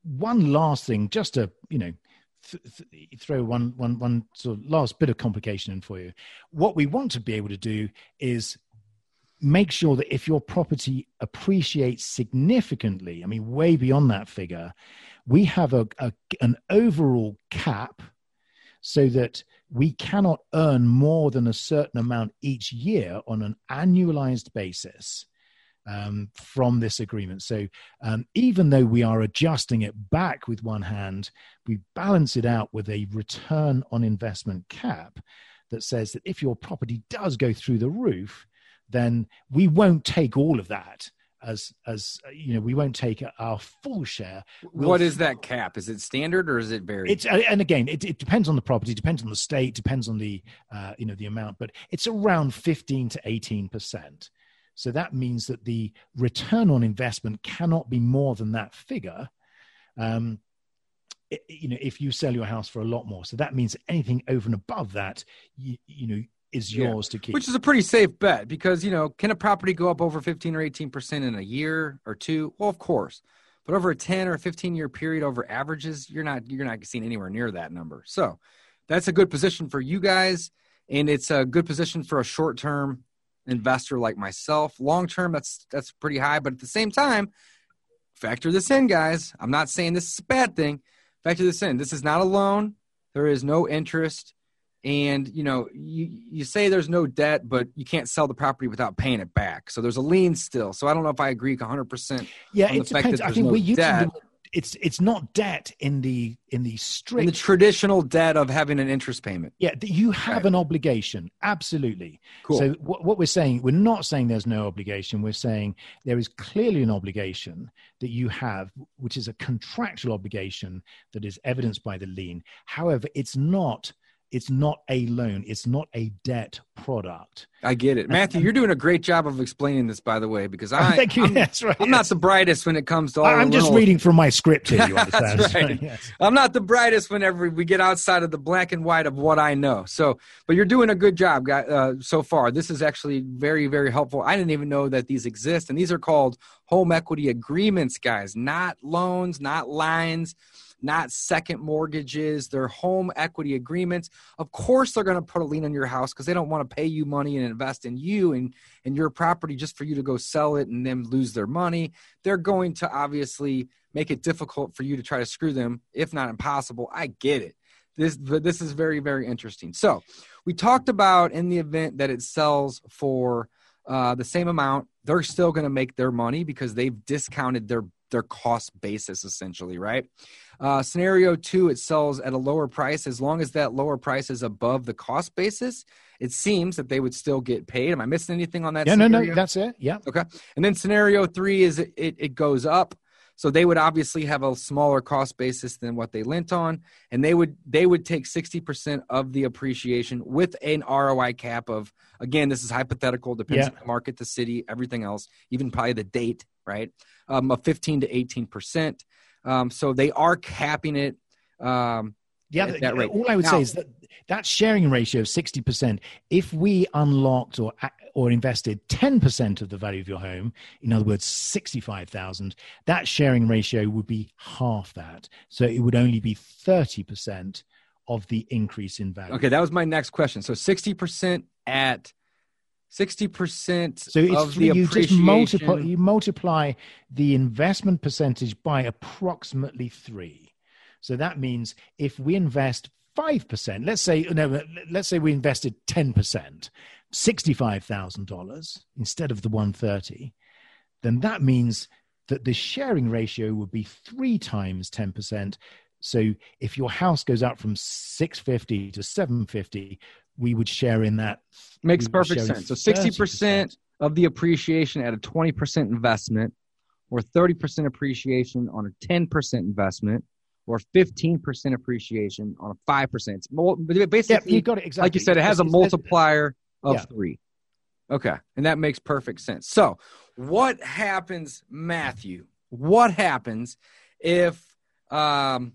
one last thing, just to you know, th- th- throw one one one sort of last bit of complication in for you. What we want to be able to do is make sure that if your property appreciates significantly, I mean, way beyond that figure, we have a, a an overall cap so that we cannot earn more than a certain amount each year on an annualized basis um, from this agreement. So um, even though we are adjusting it back with one hand, we balance it out with a return on investment cap that says that if your property does go through the roof, then we won't take all of that as as you know we won't take our full share. We'll what is that cap? Is it standard or is it very it's and again it, it depends on the property depends on the state depends on the uh, you know the amount but it's around 15 to 18 percent. So that means that the return on investment cannot be more than that figure. Um, you know, if you sell your house for a lot more, so that means anything over and above that, you, you know, is yours yeah. to keep. Which is a pretty safe bet because you know, can a property go up over fifteen or eighteen percent in a year or two? Well, of course, but over a ten or fifteen year period, over averages, you're not you're not seeing anywhere near that number. So that's a good position for you guys, and it's a good position for a short term investor like myself. Long term, that's that's pretty high, but at the same time, factor this in, guys. I'm not saying this is a bad thing. Factor this in. This is not a loan. There is no interest, and you know you you say there's no debt, but you can't sell the property without paying it back. So there's a lien still. So I don't know if I agree 100. percent Yeah, it depends. I think no we using it's it's not debt in the in the strict in the traditional debt of having an interest payment. Yeah, you have right. an obligation. Absolutely. Cool. So what, what we're saying, we're not saying there's no obligation. We're saying there is clearly an obligation that you have, which is a contractual obligation that is evidenced by the lien. However, it's not it's not a loan. It's not a debt product. I get it, Matthew. You're doing a great job of explaining this, by the way, because [LAUGHS] I, thank you. I'm, That's right. I'm not the brightest when it comes to all. I'm just little- reading from my script here. You [LAUGHS] understand? That's right. [LAUGHS] Yes. I'm not the brightest whenever we get outside of the black and white of what I know. So, but you're doing a good job, guy, uh, so far. This is actually very, very helpful. I didn't even know that these exist, and these are called home equity agreements, guys. Not loans, not lines, not second mortgages. They're home equity agreements. Of course, they're going to put a lien on your house because they don't want to pay you money and invest in you and and your property just for you to go sell it and then lose their money. They're going to obviously make it difficult for you to try to screw them, if not impossible. I get it. This, this is very, very interesting. So, we talked about in the event that it sells for uh, the same amount, they're still going to make their money because they've discounted their their cost basis essentially, right? Uh, scenario two, it sells at a lower price. As long as that lower price is above the cost basis, it seems that they would still get paid. Am I missing anything on that? Yeah, no, no, that's it. Yeah. Okay. And then scenario three is it, it, it goes up. So they would obviously have a smaller cost basis than what they lent on, and they would they would take sixty percent of the appreciation with an ROI cap of again this is hypothetical depends Yeah. on the market, the city, everything else, even probably the date, right? Um, of fifteen to eighteen percent. Um, so they are capping it. Um, Yeah, at th- that rate. all I would Now- say is that that sharing ratio of 60%, if we unlocked or or invested 10% of the value of your home, in other words, 65,000, that sharing ratio would be half that. So it would only be 30% of the increase in value. okay, that was my next question. So sixty percent at sixty percent So it's of three, the you just multiply you multiply the investment percentage by approximately three. So that means if we invest five percent, let's say no, let's say we invested ten percent, sixty-five thousand dollars instead of the one thirty, then that means that the sharing ratio would be three times ten percent. So if your house goes up from six fifty to seven fifty, we would share in that. Makes perfect sense. So sixty percent of the appreciation at a twenty percent investment, or thirty percent appreciation on a ten percent investment, or fifteen percent appreciation on a five percent. It's mul- but Yeah, basically, you got it exactly. like you said, it has a multiplier of Yeah. three. Okay, and that makes perfect sense. So, what happens, Matthew? What happens if um,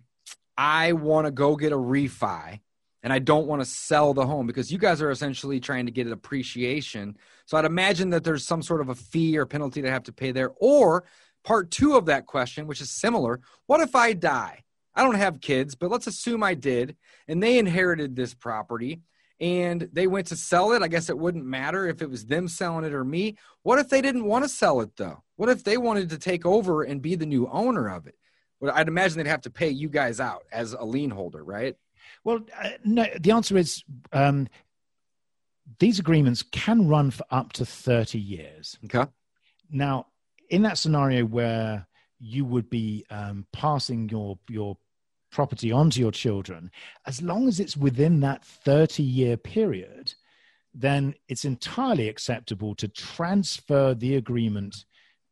I want to go get a refi and I don't want to sell the home because you guys are essentially trying to get an appreciation. So, I'd imagine that there's some sort of a fee or penalty to have to pay there. Or part two of that question, which is similar: What if I die? I don't have kids, but let's assume I did, and they inherited this property and they went to sell it. I guess it wouldn't matter if it was them selling it or me. What if they didn't want to sell it though? What if they wanted to take over and be the new owner of it? Well, I'd imagine they'd have to pay you guys out as a lien holder, right? Well, uh, no. The answer is um, these agreements can run for up to thirty years. Okay. Now, in that scenario where you would be um, passing your your property onto your children, as long as it's within that thirty year period, then it's entirely acceptable to transfer the agreement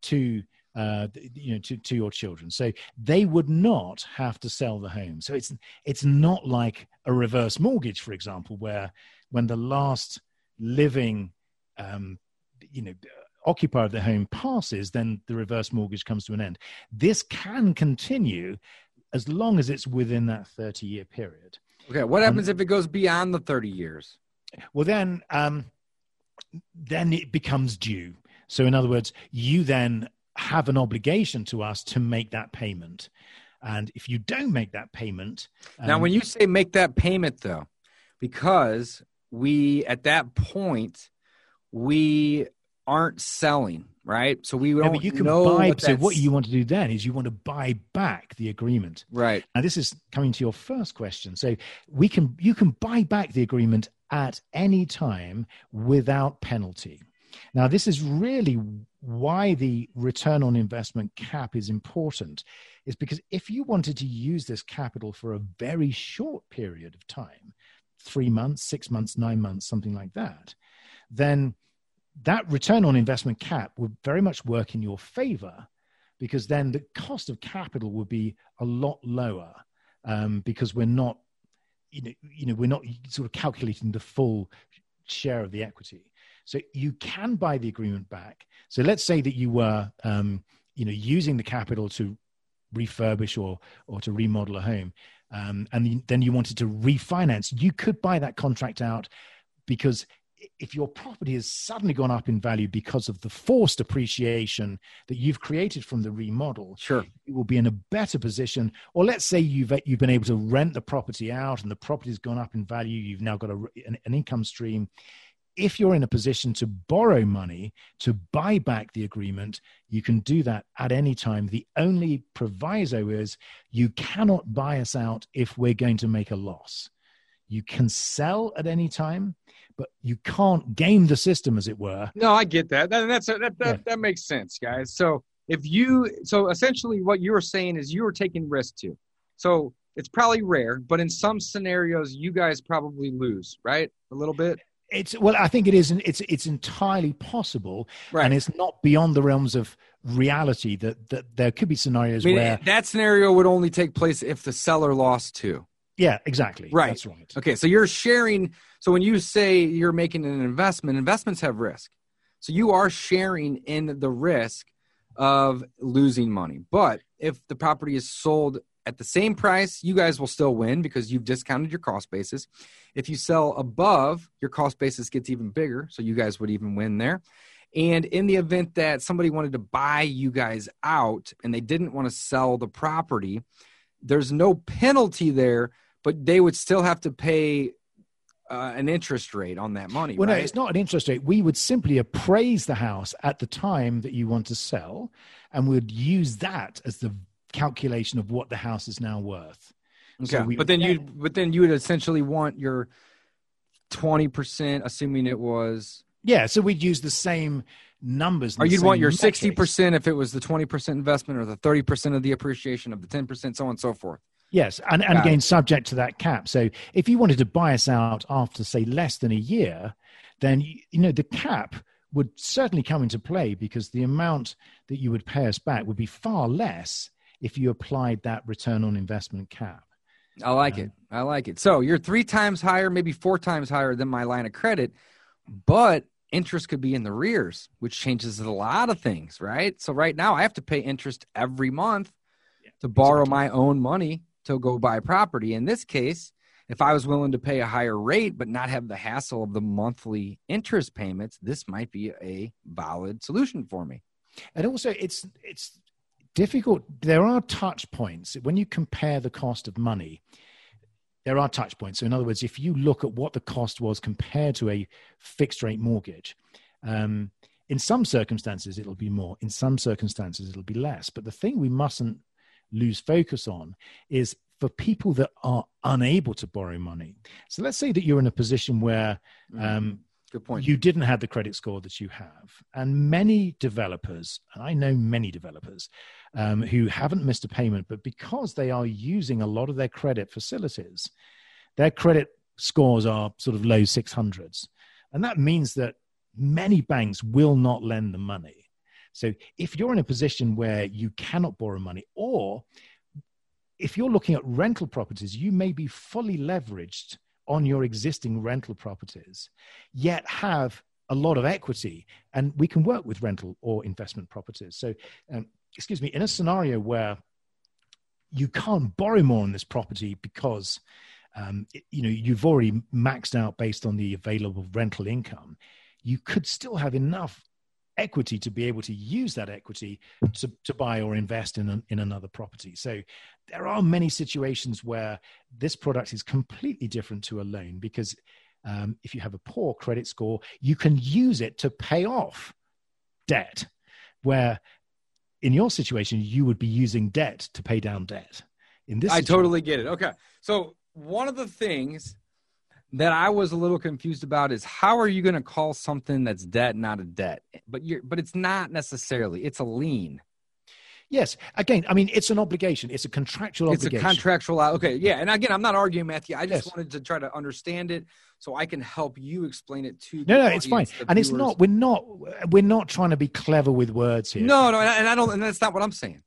to uh, you know to, to your children so they would not have to sell the home so it's it's not like a reverse mortgage for example where when the last living um, you know occupier of the home passes then the reverse mortgage comes to an end this can continue as long as it's within that 30 year period Okay. What happens if it goes beyond the 30 years? well then um, then it becomes due so in other words you then have an obligation to us to make that payment and if you don't make that payment now, um, when you say make that payment though, because we at that point we aren't selling, right? So we don't but you can know buy what so what you want to do then is you want to buy back the agreement right. Now, this is coming to your first question. So we can you can buy back the agreement at any time without penalty. Now, this is really why the return on investment cap is important, is because if you wanted to use this capital for a very short period of time, three months, six months, nine months, something like that, then that return on investment cap would very much work in your favor because then the cost of capital would be a lot lower um, because we're not you know, you know, we're not sort of calculating the full share of the equity. So you can buy the agreement back. So let's say that you were, um, you know, using the capital to refurbish or or to remodel a home, um, and then you wanted to refinance. You could buy that contract out because if your property has suddenly gone up in value because of the forced appreciation that you've created from the remodel, sure, you will be in a better position. Or let's say you've you've been able to rent the property out and the property's gone up in value. You've now got a, an, an income stream. If you're in a position to borrow money to buy back the agreement, you can do that at any time. The only proviso is you cannot buy us out if we're going to make a loss. You can sell at any time, but you can't game the system, as it were. No, I get that. that that's that that, yeah. that makes sense, guys. So if you so essentially what you were saying is you were taking risk too. So it's probably rare, but in some scenarios, you guys probably lose, right? A little bit. It's well, I think it is. It's it's entirely possible, right. and it's not beyond the realms of reality that that there could be scenarios I mean, where that scenario would only take place if the seller lost too. Yeah, exactly. Right. That's right. Okay, so you're sharing. So when you say you're making an investment, investments have risk. So you are sharing in the risk of losing money. But if the property is sold at the same price, you guys will still win because you've discounted your cost basis. If you sell above, your cost basis gets even bigger, so you guys would even win there. And in the event that somebody wanted to buy you guys out and they didn't want to sell the property, there's no penalty there but they would still have to pay uh, an interest rate on that money. Well, right? no, it's not an interest rate. We would simply appraise the house at the time that you want to sell, and would use that as the calculation of what the house is now worth. Okay, so we, but then you but then you would essentially want your twenty percent, assuming it was. Yeah, so we'd use the same numbers. Or you'd want your sixty percent if it was the twenty percent investment, or the thirty percent of the appreciation of the ten percent, so on and so forth. Yes, and, and again, subject to that cap. So if you wanted to buy us out after, say, less than a year, then, you know, the cap would certainly come into play because the amount that you would pay us back would be far less if you applied that return on investment cap. I like um, it. I like it. So you're three times higher, maybe four times higher than my line of credit, but interest could be in the rears, which changes a lot of things, right? So right now I have to pay interest every month to borrow exactly. my own money to go buy property. In this case, if I was willing to pay a higher rate but not have the hassle of the monthly interest payments, this might be a valid solution for me. And also, it's it's difficult. There are touch points when you compare the cost of money. There are touch points. So, in other words, if you look at what the cost was compared to a fixed rate mortgage, um, in some circumstances it'll be more. In some circumstances it'll be less. But the thing we mustn't lose focus on is for people that are unable to borrow money. So let's say that you're in a position where mm-hmm. um, Good point. you didn't have the credit score that you have. And many developers, and I know many developers um, who haven't missed a payment, but because they are using a lot of their credit facilities, their credit scores are sort of low 600s. And that means that many banks will not lend the money. So if you're in a position where you cannot borrow money, or if you're looking at rental properties, you may be fully leveraged on your existing rental properties, yet have a lot of equity. And we can work with rental or investment properties. So, um, excuse me, in a scenario where you can't borrow more on this property because um, you know you've already maxed out based on the available rental income you could still have enough equity to be able to use that equity to, to buy or invest in, an, in another property. So there are many situations where this product is completely different to a loan because um, if you have a poor credit score, you can use it to pay off debt, where in your situation, you would be using debt to pay down debt. In this, I totally get it. Okay. So one of the things that I was a little confused about is how are you going to call something that's debt not a debt? But you're but it's not necessarily. It's a lien. Yes. Again, I mean, it's an obligation. It's a contractual it's obligation. It's a contractual. Okay. Yeah. And again, I'm not arguing, Matthew. I just yes. wanted to try to understand it so I can help you explain it to. No, no, it's fine. And viewers. it's not. We're not. We're not trying to be clever with words here. No, no, and I don't. And that's not what I'm saying.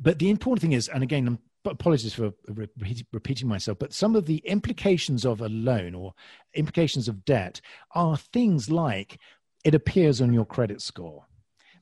But the important thing is, and again, I'm apologies for repeating myself, but some of the implications of a loan or implications of debt are things like it appears on your credit score.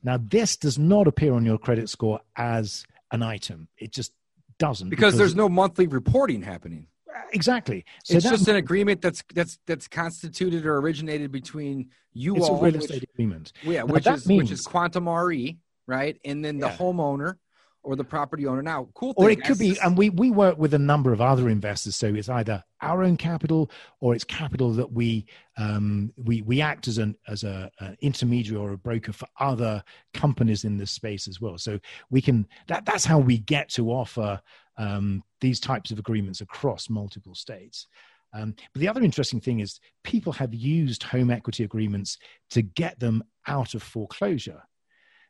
Now, this does not appear on your credit score as an item. It just doesn't because, because there's no monthly reporting happening. Exactly. So it's just an agreement that's that's that's constituted or originated between you it's all. a real estate which, agreement. Yeah, now which is means, which is QuantmRE, right? And then the yeah. homeowner or the property owner. Now, cool thing, Or it could be, and we, we work with a number of other investors. So it's either our own capital or it's capital that we um, we we act as an as a, an intermediary or a broker for other companies in this space as well. So we can that that's how we get to offer um, these types of agreements across multiple states. Um, but the other interesting thing is people have used home equity agreements to get them out of foreclosure.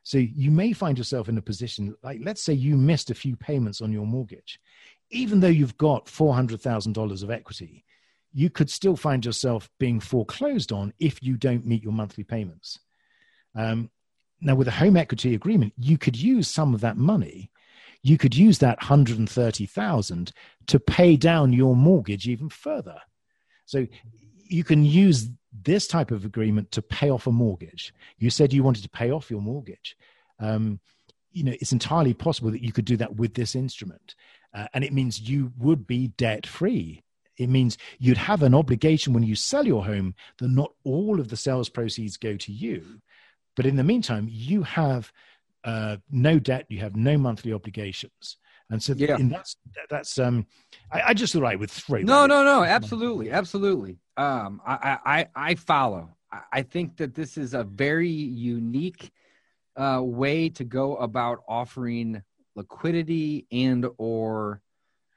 So you may find yourself in a position like, let's say you missed a few payments on your mortgage. Even though you've got $400,000 of equity, you could still find yourself being foreclosed on if you don't meet your monthly payments. Um, now, with a home equity agreement, you could use some of that money. You could use that 130,000 to pay down your mortgage even further. So you can use this type of agreement to pay off a mortgage. You said you wanted to pay off your mortgage. Um, you know, it's entirely possible that you could do that with this instrument. Uh, and it means you would be debt free. It means you'd have an obligation when you sell your home that not all of the sales proceeds go to you. But in the meantime, you have uh, no debt, you have no monthly obligations. And so yeah. that's that's um I, I, just thought I would throw No, no, no, absolutely, absolutely. Um I I I follow. I think that this is a very unique uh, way to go about offering liquidity and or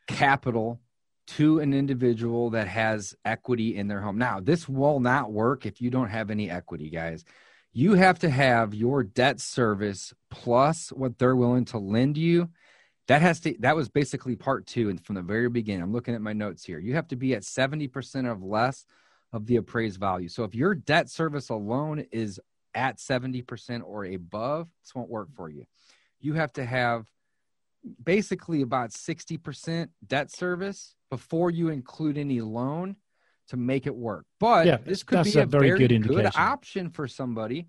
capital to an individual that has equity in their home. Now, this will not work if you don't have any equity, guys. You have to have your debt service plus what they're willing to lend you. That has to that was basically part two and from the very beginning. I'm looking at my notes here. You have to be at 70% of less of the appraised value. So if your debt service alone is at 70% or above this won't work for you. You have to have basically about 60% debt service before you include any loan to make it work but yeah, this could be a, a very, very, good, good option for somebody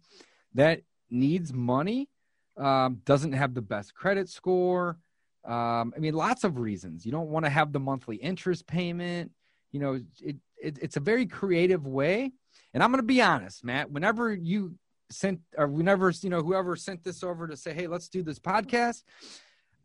that needs money um, doesn't have the best credit score um, I mean, lots of reasons. You don't want to have the monthly interest payment. You know, it, it it's a very creative way. And I'm going to be honest, Matt. Whenever you sent, or whenever you know whoever sent this over to say, "Hey, let's do this podcast,"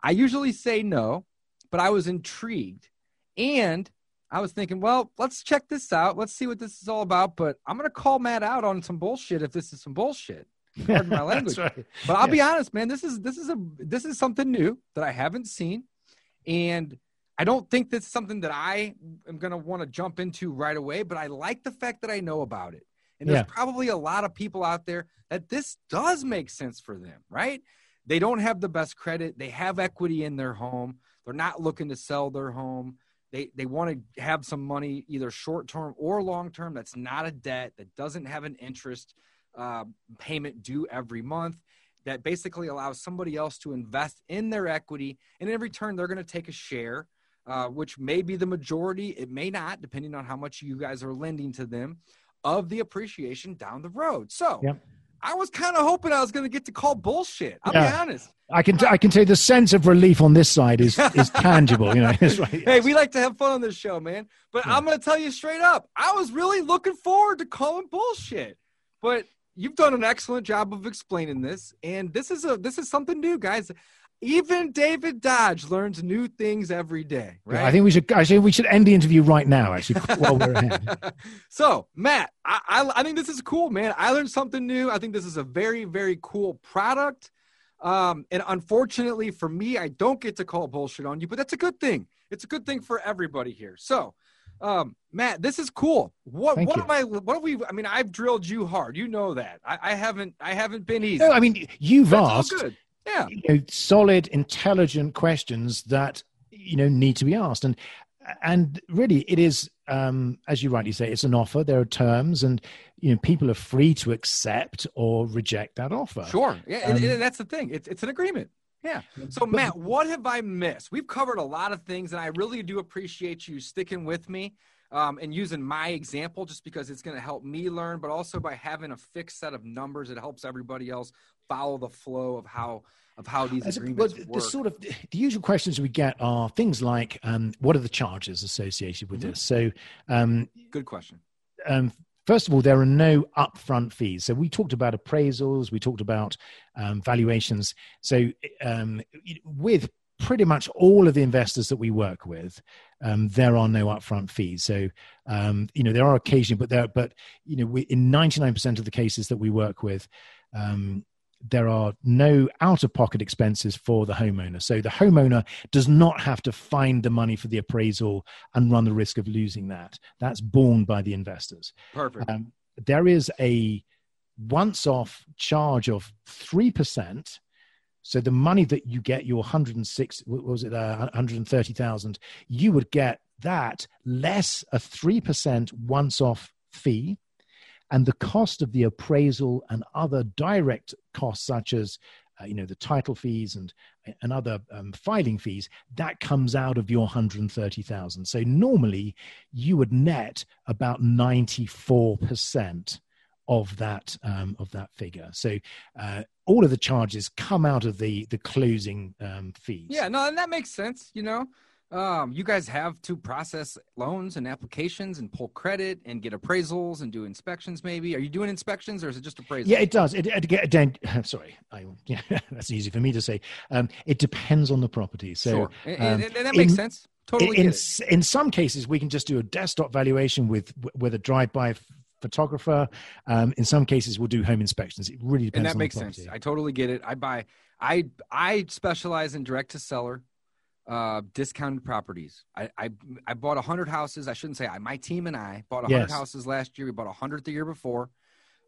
I usually say no, but I was intrigued, and I was thinking, well, let's check this out. Let's see what this is all about. But I'm going to call Matt out on some bullshit if this is some bullshit. Pardon my [LAUGHS] language. right. But I'll yes. be honest, man. This is this is a this is something new that I haven't seen, and I don't think this is something that I am going to want to jump into right away. But I like the fact that I know about it, and there's yeah. probably a lot of people out there that this does make sense for them. Right? They don't have the best credit. They have equity in their home. They're not looking to sell their home. They, they want to have some money either short term or long term that's not a debt that doesn't have an interest uh, payment due every month that basically allows somebody else to invest in their equity. And in return, they're going to take a share, uh, which may be the majority, it may not, depending on how much you guys are lending to them, of the appreciation down the road. So, yep. I was kind of hoping I was going to get to call bullshit. I'll yeah. be honest. I can t- I can tell you the sense of relief on this side is [LAUGHS] is tangible. You know, [LAUGHS] hey, we like to have fun on this show, man. But yeah. I'm going to tell you straight up, I was really looking forward to calling bullshit. But you've done an excellent job of explaining this and this is a this is something new guys even david dodge learns new things every day right i think we should i think we should end the interview right now actually [LAUGHS] while we're ahead [LAUGHS] so matt I, I, I think this is cool man i learned something new i think this is a very very cool product um, and unfortunately for me i don't get to call bullshit on you but that's a good thing it's a good thing for everybody here so um, Matt, this is cool. What Thank what you. am I? What have we? I mean, I've drilled you hard. You know that. I, I haven't. I haven't been easy. No, I mean, you've That's asked. Yeah. You know, solid, intelligent questions that you know need to be asked, and and really, it is um, as you rightly say, it's an offer. There are terms, and you know, people are free to accept or reject that offer. Sure. Yeah, um, and, and, that's the thing. It's it's an agreement. Yeah. So Matt, what have I missed? We've covered a lot of things, and I really do appreciate you sticking with me um, and using my example just because it's going to help me learn, but also by having a fixed set of numbers, it helps everybody else follow the flow of how of how these As agreements well, work. The sort of the usual questions we get are things like, um, what are the charges associated with mm-hmm. this? So, um, good question. Um, First of all, there are no upfront fees. So we talked about appraisals, we talked about um, valuations. So um, with pretty much all of the investors that we work with, um, there are no upfront fees. So, um, you know, there are occasionally, but there, but you know, we, in ninety nine percent of the cases that we work with, um, there are no out of pocket expenses for the homeowner. So the homeowner does not have to find the money for the appraisal and run the risk of losing that. That's borne by the investors. Perfect. Um, there is a once off charge of 3% so the money that you get, your 106, what was it, uh, 130,000, you would get that less a 3% once off fee. And the cost of the appraisal and other direct costs, such as uh, you know the title fees and and other um, filing fees that comes out of your 130,000 so normally you would net about 94% of that um, of that figure. So uh, all of the charges come out of the the closing um, fees. Yeah, no, and that makes sense. You know, um, you guys have to process loans and applications and pull credit and get appraisals and do inspections. Maybe are you doing inspections or is it just appraisals? Yeah, it does. It, it, it, it [LAUGHS] sorry, I, yeah, [LAUGHS] that's easy for me to say. Um, it depends on the property. So sure. and, and, and that makes in, sense. Totally. In, in some cases, we can just do a desktop valuation with with a drive-by photographer. Um, in some cases, we'll do home inspections. It really depends. And that makes sense. I totally get it. I buy. I I specialize in direct to seller uh discounted properties i i, I bought 100 houses i shouldn't say i my team and i bought 100 yes. houses last year we bought 100 the year before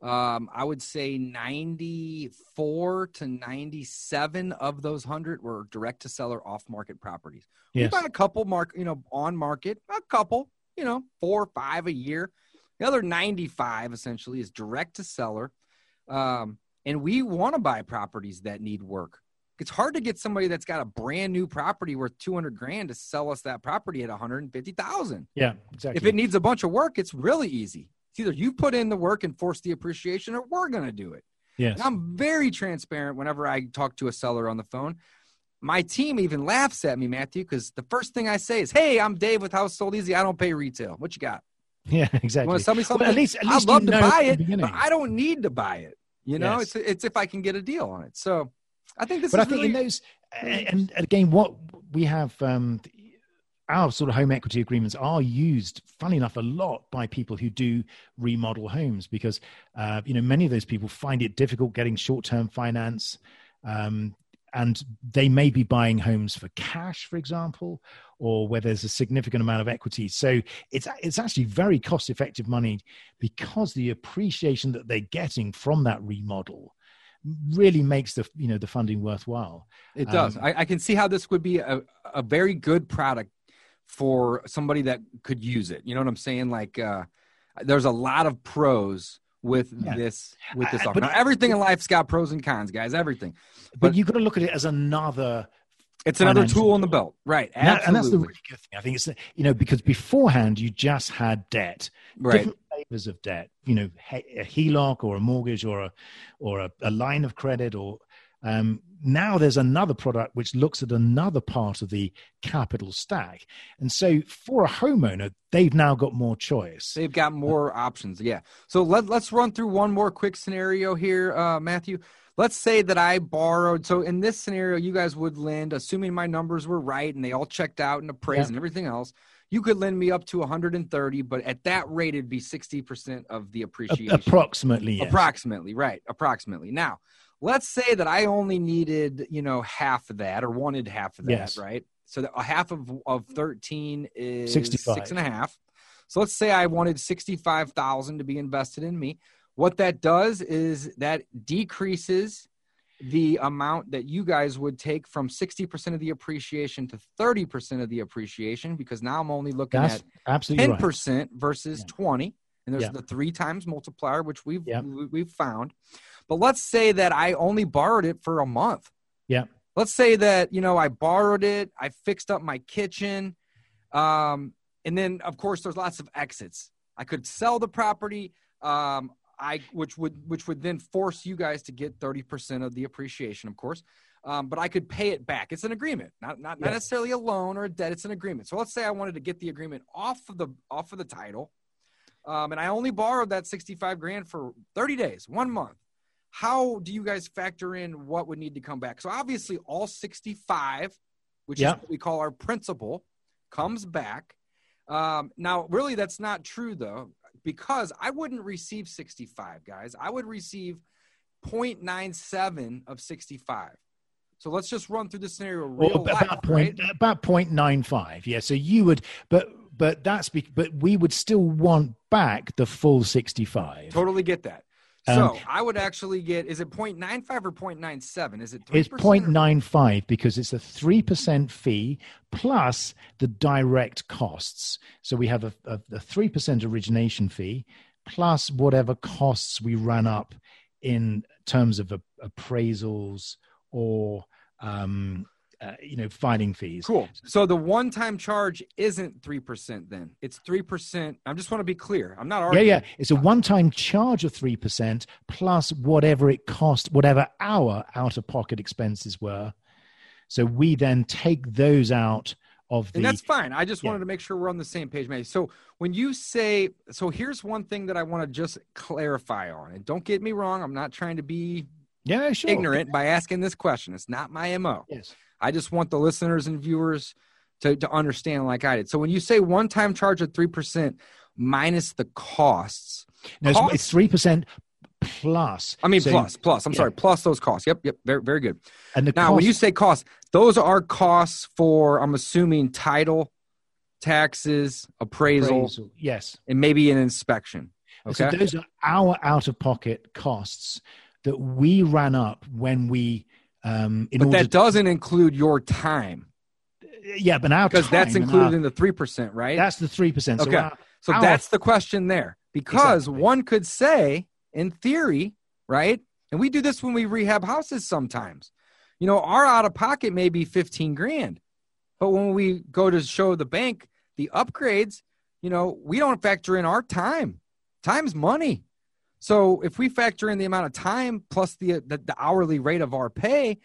um i would say 94 to 97 of those 100 were direct to seller off market properties yes. we bought a couple mark you know on market a couple you know four or five a year the other 95 essentially is direct to seller. Um, and we want to buy properties that need work. It's hard to get somebody that's got a brand new property worth 200 grand to sell us that property at 150,000. Yeah, exactly. If it needs a bunch of work, it's really easy. It's either you put in the work and force the appreciation or we're going to do it. Yes. And I'm very transparent whenever I talk to a seller on the phone. My team even laughs at me, Matthew, because the first thing I say is, Hey, I'm Dave with House Sold Easy. I don't pay retail. What you got? [LAUGHS] Yeah, exactly. You want to sell me something? Well, at least, at least I'd love to buy it, but I don't need to buy it. You know, yes. it's it's if I can get a deal on it. So I think this. But I think really, in those, and, again, what we have, um, our sort of home equity agreements are used, funny enough, a lot by people who do remodel homes because, uh, you know, many of those people find it difficult getting short-term finance. Um, and they may be buying homes for cash, for example, or where there's a significant amount of equity. So it's it's actually very cost effective money because the appreciation that they're getting from that remodel really makes the you know the funding worthwhile. It does. Um, I, I, can see how this would be a, a very good product for somebody that could use it. You know what I'm saying? Like uh, there's a lot of pros with yeah. this with this offer. Now, everything in life's got pros and cons, guys. Everything. But, but you've got to look at it as another. It's another tool in the belt, right? Absolutely. And that's the really good thing. I think it's you know because beforehand you just had debt, right. different flavors of debt. You know, a HELOC or a mortgage or a or a, a line of credit or um, now there's another product which looks at another part of the capital stack. And so for a homeowner, they've now got more choice. They've got more options. Yeah. So let, let's run through one more quick scenario here, uh, Matthew. Let's say that I borrowed. So in this scenario, you guys would lend, assuming my numbers were right and they all checked out and appraised yeah. and everything else. You could lend me up to 130, but at that rate, it'd be 60% of the appreciation. Approximately. Yes. Approximately, right. Approximately. Now, let's say that I only needed, you know, half of that or wanted half of that, yes. right? So a half of, of 13 is 65. six and a half. So let's say I wanted 65,000 to be invested in me. What that does is that decreases the amount that you guys would take from 60% of the appreciation to 30% of the appreciation because now I'm only looking That's at absolutely 10% right. versus yeah. 20 and there's yeah. the three times multiplier which we've yeah. we've found but let's say that I only borrowed it for a month. Yeah. let's say that you know I borrowed it, I fixed up my kitchen, um, and then of course there's lots of exits. I could sell the property, um, I which would which would then force you guys to get 30% of the appreciation, of course. Um, but I could pay it back. It's an agreement, not not, not necessarily a loan or a debt. It's an agreement. So let's say I wanted to get the agreement off of the off of the title, um, and I only borrowed that 65 grand for 30 days, one month. How do you guys factor in what would need to come back? So obviously, all 65, which is what we call our principal, comes back. Um, now, really, that's not true though, because I wouldn't receive 65, guys. I would receive 0.97 of 65. So let's just run through the scenario real well, about life, point right? about point nine five. Yeah. So you would, but but that's be, but we would still want back the full sixty five. Totally get that. Um, so I would actually get is it 0.95 or 0.97? Is it It's 0.95 because it's a 3% fee plus the direct costs. So we have a, a, a 3% origination fee plus whatever costs we run up in terms of appraisals or um, uh, you know filing fees. Cool. So the one-time charge isn't three percent. Then it's three percent. I just want to be clear. I'm not arguing. Yeah, yeah. It's a one-time charge of three percent plus whatever it cost, whatever our out-of-pocket expenses were. So we then take those out of the. And that's fine. I just yeah. wanted to make sure we're on the same page, Maybe. So when you say, so here's one thing that I want to just clarify on, and don't get me wrong. I'm not trying to be yeah, sure. ignorant by asking this question. It's not my MO. Yes. I just want the listeners and viewers to, to understand like I did. So when you say one time charge of 3% minus the costs, no, costs, it's 3% plus. I mean, so, plus, plus. I'm yeah. sorry, plus those costs. Yep, yep, very, very good. And the now, cost, when you say costs, those are costs for, I'm assuming, title, taxes, appraisal, appraisal yes, and maybe an inspection. Okay, so those are our out of pocket costs that we ran up when we. Um, but that doesn't include your time. Yeah, but now because that's included our, in the three percent, right? That's the three percent. Okay, so, our, so our, that's the question there. Because exactly. one could say, in theory, right? And we do this when we rehab houses sometimes. You know, our out of pocket may be fifteen grand, but when we go to show the bank the upgrades, you know, we don't factor in our time. Time's money. So if we factor in the amount of time plus the, the, the hourly rate of our pay,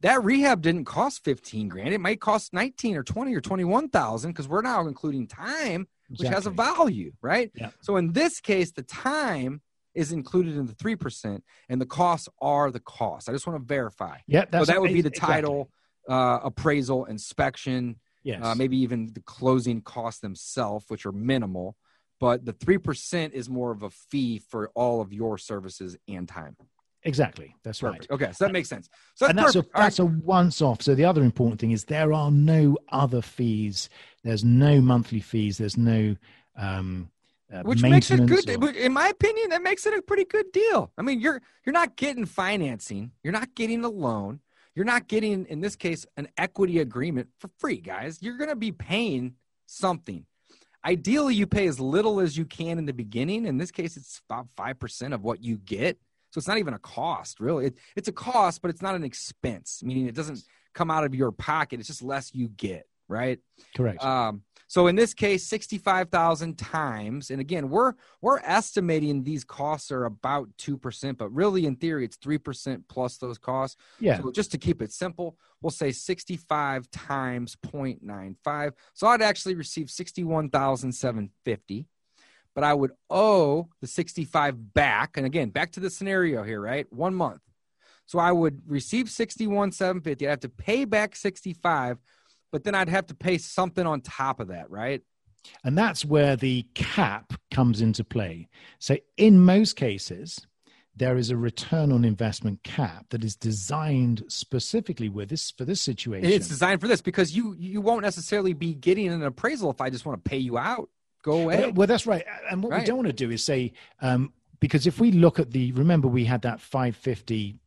that rehab didn't cost 15 grand. It might cost 19 or 20 or 21,000 because we're now including time, which exactly. has a value, right? Yeah. So in this case, the time is included in the 3% and the costs are the cost. I just want to verify. Yeah. so that would be the title, exactly. uh, appraisal, inspection, yes. Uh, maybe even the closing costs themselves, which are minimal but the 3% is more of a fee for all of your services and time. Exactly. That's perfect. right. Okay. So that makes sense. So that's, and that's, a, that's right. a once off. So the other important thing is there are no other fees. There's no monthly fees. There's no, um, uh, which makes it good or, in my opinion that makes it a pretty good deal i mean you're you're not getting financing you're not getting a loan you're not getting in this case an equity agreement for free guys you're going to be paying something Ideally, you pay as little as you can in the beginning. In this case, it's about 5% of what you get. So it's not even a cost, really. It, it's a cost, but it's not an expense, meaning it doesn't come out of your pocket. It's just less you get, right? Correct. Um, so in this case, 65,000 times, and again, we're we're estimating these costs are about 2%, but really in theory it's 3% plus those costs. Yeah. So just to keep it simple, we'll say 65 times 0.95. So I'd actually receive 61,750, but I would owe the 65 back. And again, back to the scenario here, right? 1 month. So I would receive 61,750. I have to pay back 65 but then I'd have to pay something on top of that, right? And that's where the cap comes into play. So, in most cases, there is a return on investment cap that is designed specifically with this for this situation. It's designed for this because you you won't necessarily be getting an appraisal if I just want to pay you out. Go away. Well, well that's right. And what right. we don't want to do is say um, because if we look at the remember we had that 550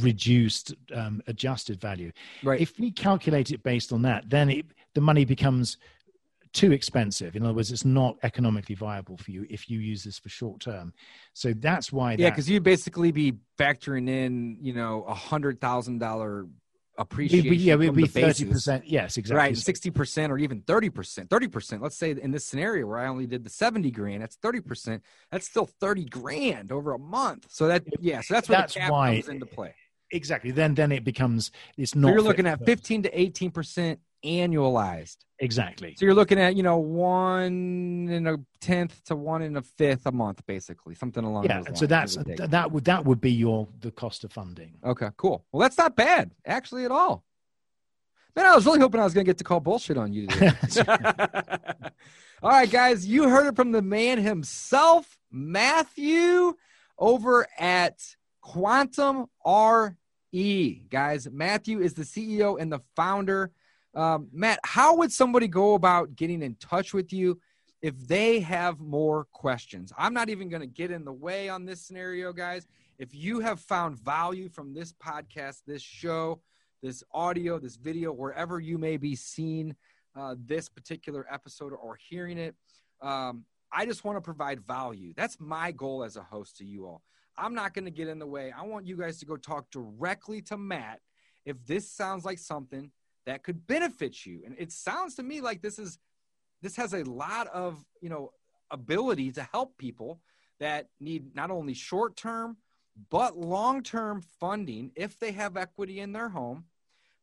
reduced um, adjusted value. Right. If we calculate it based on that, then it, the money becomes too expensive. In other words, it's not economically viable for you if you use this for short term. So that's why. Yeah, because you'd basically be factoring in, you know, a hundred thousand dollar appreciation. yeah, it would be thirty percent. Yes, exactly. Right, sixty percent or even thirty percent. Thirty percent. Let's say in this scenario where I only did the seventy grand, that's thirty percent. That's still thirty grand over a month. So that yeah, so that's where that's the cap why, comes into play. Exactly. Then then it becomes it's not. So you're looking at fifteen to eighteen percent annualized. Exactly. So you're looking at you know one in a tenth to one in a fifth a month, basically something along. Yeah. so that's that would that would be your the cost of funding. Okay. Cool. Well, that's not bad actually at all. Man, I was really hoping I was going to get to call bullshit on you today. [LAUGHS] [LAUGHS] all right, guys, you heard it from the man himself, Matthew, over at Quantum RE. Guys, Matthew is the CEO and the founder um, Matt, how would somebody go about getting in touch with you if they have more questions? I'm not even going to get in the way on this scenario, guys. If you have found value from this podcast, this show, this audio, this video, wherever you may be seeing uh, this particular episode or hearing it, um, I just want to provide value. That's my goal as a host to you all. I'm not going to get in the way. I want you guys to go talk directly to Matt if this sounds like something that could benefit you. And it sounds to me like this is this has a lot of, you know, ability to help people that need not only short-term but long-term funding if they have equity in their home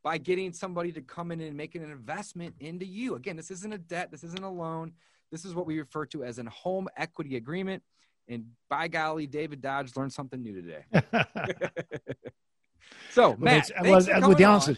by getting somebody to come in and make an investment into you. Again, this isn't a debt, this isn't a loan. This is what we refer to as a home equity agreement. And by golly, David Dodge learned something new today. [LAUGHS] [LAUGHS] so, Matt, well, well, the answer,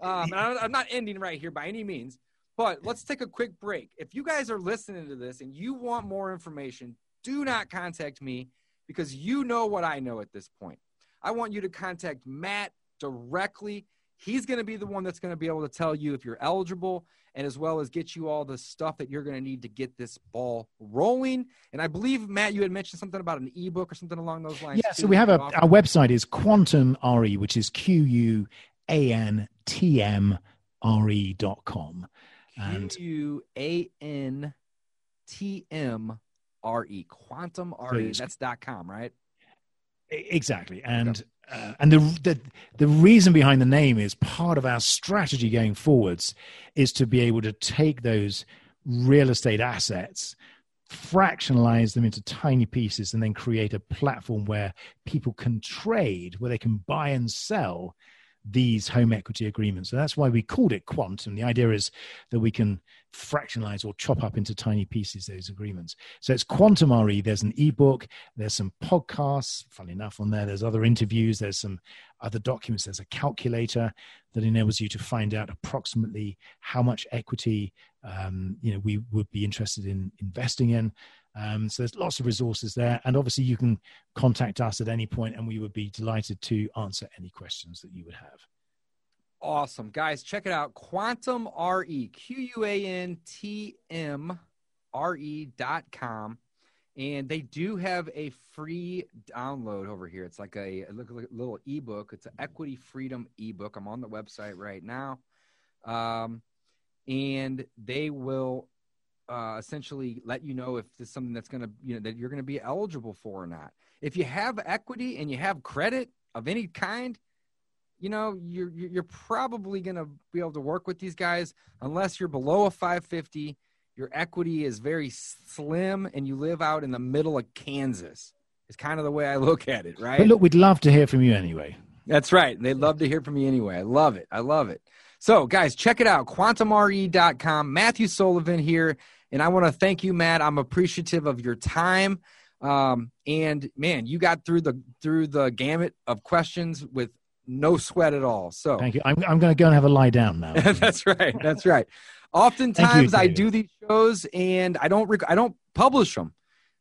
um, I'm not ending right here by any means, but let's take a quick break. If you guys are listening to this and you want more information, do not contact me because you know what I know at this point. I want you to contact Matt directly. He's going to be the one that's going to be able to tell you if you're eligible and as well as get you all the stuff that you're going to need to get this ball rolling. And I believe, Matt, you had mentioned something about an ebook or something along those lines. Yeah, too. so we have a, our website is QuantmRE, which is Q U a N T M R E dot com. And U A N T M R E, Quantum R E. That's dot com, right? Exactly. And uh, and the, the the reason behind the name is part of our strategy going forwards is to be able to take those real estate assets fractionalize them into tiny pieces and then create a platform where people can trade where they can buy and sell these home equity agreements. So that's why we called it quantum. The idea is that we can fractionalize or chop up into tiny pieces those agreements. So it's QuantmRE. There's an ebook, there's some podcasts, funny enough, on there. There's other interviews, there's some other documents, there's a calculator that enables you to find out approximately how much equity um, you know we would be interested in investing in. Um, so there's lots of resources there. And obviously, you can contact us at any point and we would be delighted to answer any questions that you would have. Awesome. Guys, check it out. Quantum RE, dot com. And they do have a free download over here. It's like a, a little ebook. It's an equity freedom ebook. I'm on the website right now. Um, and they will uh, essentially let you know if this is something that's going to you know that you're going to be eligible for or not. If you have equity and you have credit of any kind, you know you're you're probably going to be able to work with these guys unless you're below a 550. Your equity is very slim, and you live out in the middle of Kansas. It's kind of the way I look at it, right? But look, we'd love to hear from you anyway. That's right. They'd love to hear from you anyway. I love it. I love it. So, guys, check it out quantmre.com. Matthew Sullivan here. And I want to thank you, Matt. I'm appreciative of your time. Um, and man, you got through the through the gamut of questions with no sweat at all. So thank you. I'm I'm going to go and have a lie down now. [LAUGHS] that's right. That's right. Oftentimes you, I do these shows and I don't rec- I don't publish them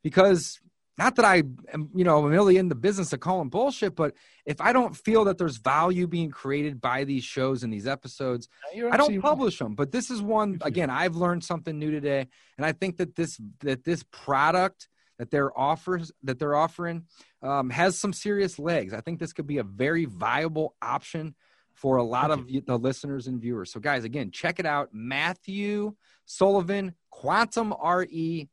because not that I am, you know, I'm really in the business of calling bullshit, but if I don't feel that there's value being created by these shows and these episodes, I don't publish them. But this is one again, I've learned something new today, and I think that this that this product that they're offers that they're offering um, has some serious legs. I think this could be a very viable option for a lot of the listeners and viewers. So, guys, again, check it out. Matthew Sullivan, quantmre.com.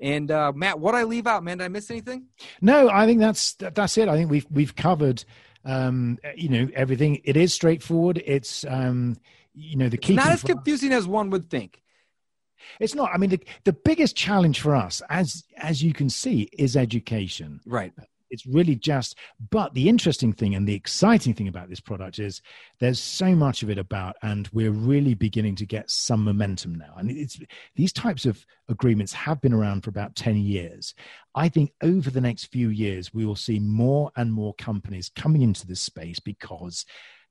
And uh, Matt, what I leave out, man? Did I miss anything? No, I think that's that's it. I think we've we've covered um, you know everything. It is straightforward. It's um, you know the key. It's not as confusing as one would think. It's not. I mean, the, the biggest challenge for us, as as you can see, is education. Right. It's really just, but the interesting thing and the exciting thing about this product is there's so much of it about, and we're really beginning to get some momentum now. And it's these types of agreements have been around for about 10 years. I think over the next few years, we will see more and more companies coming into this space because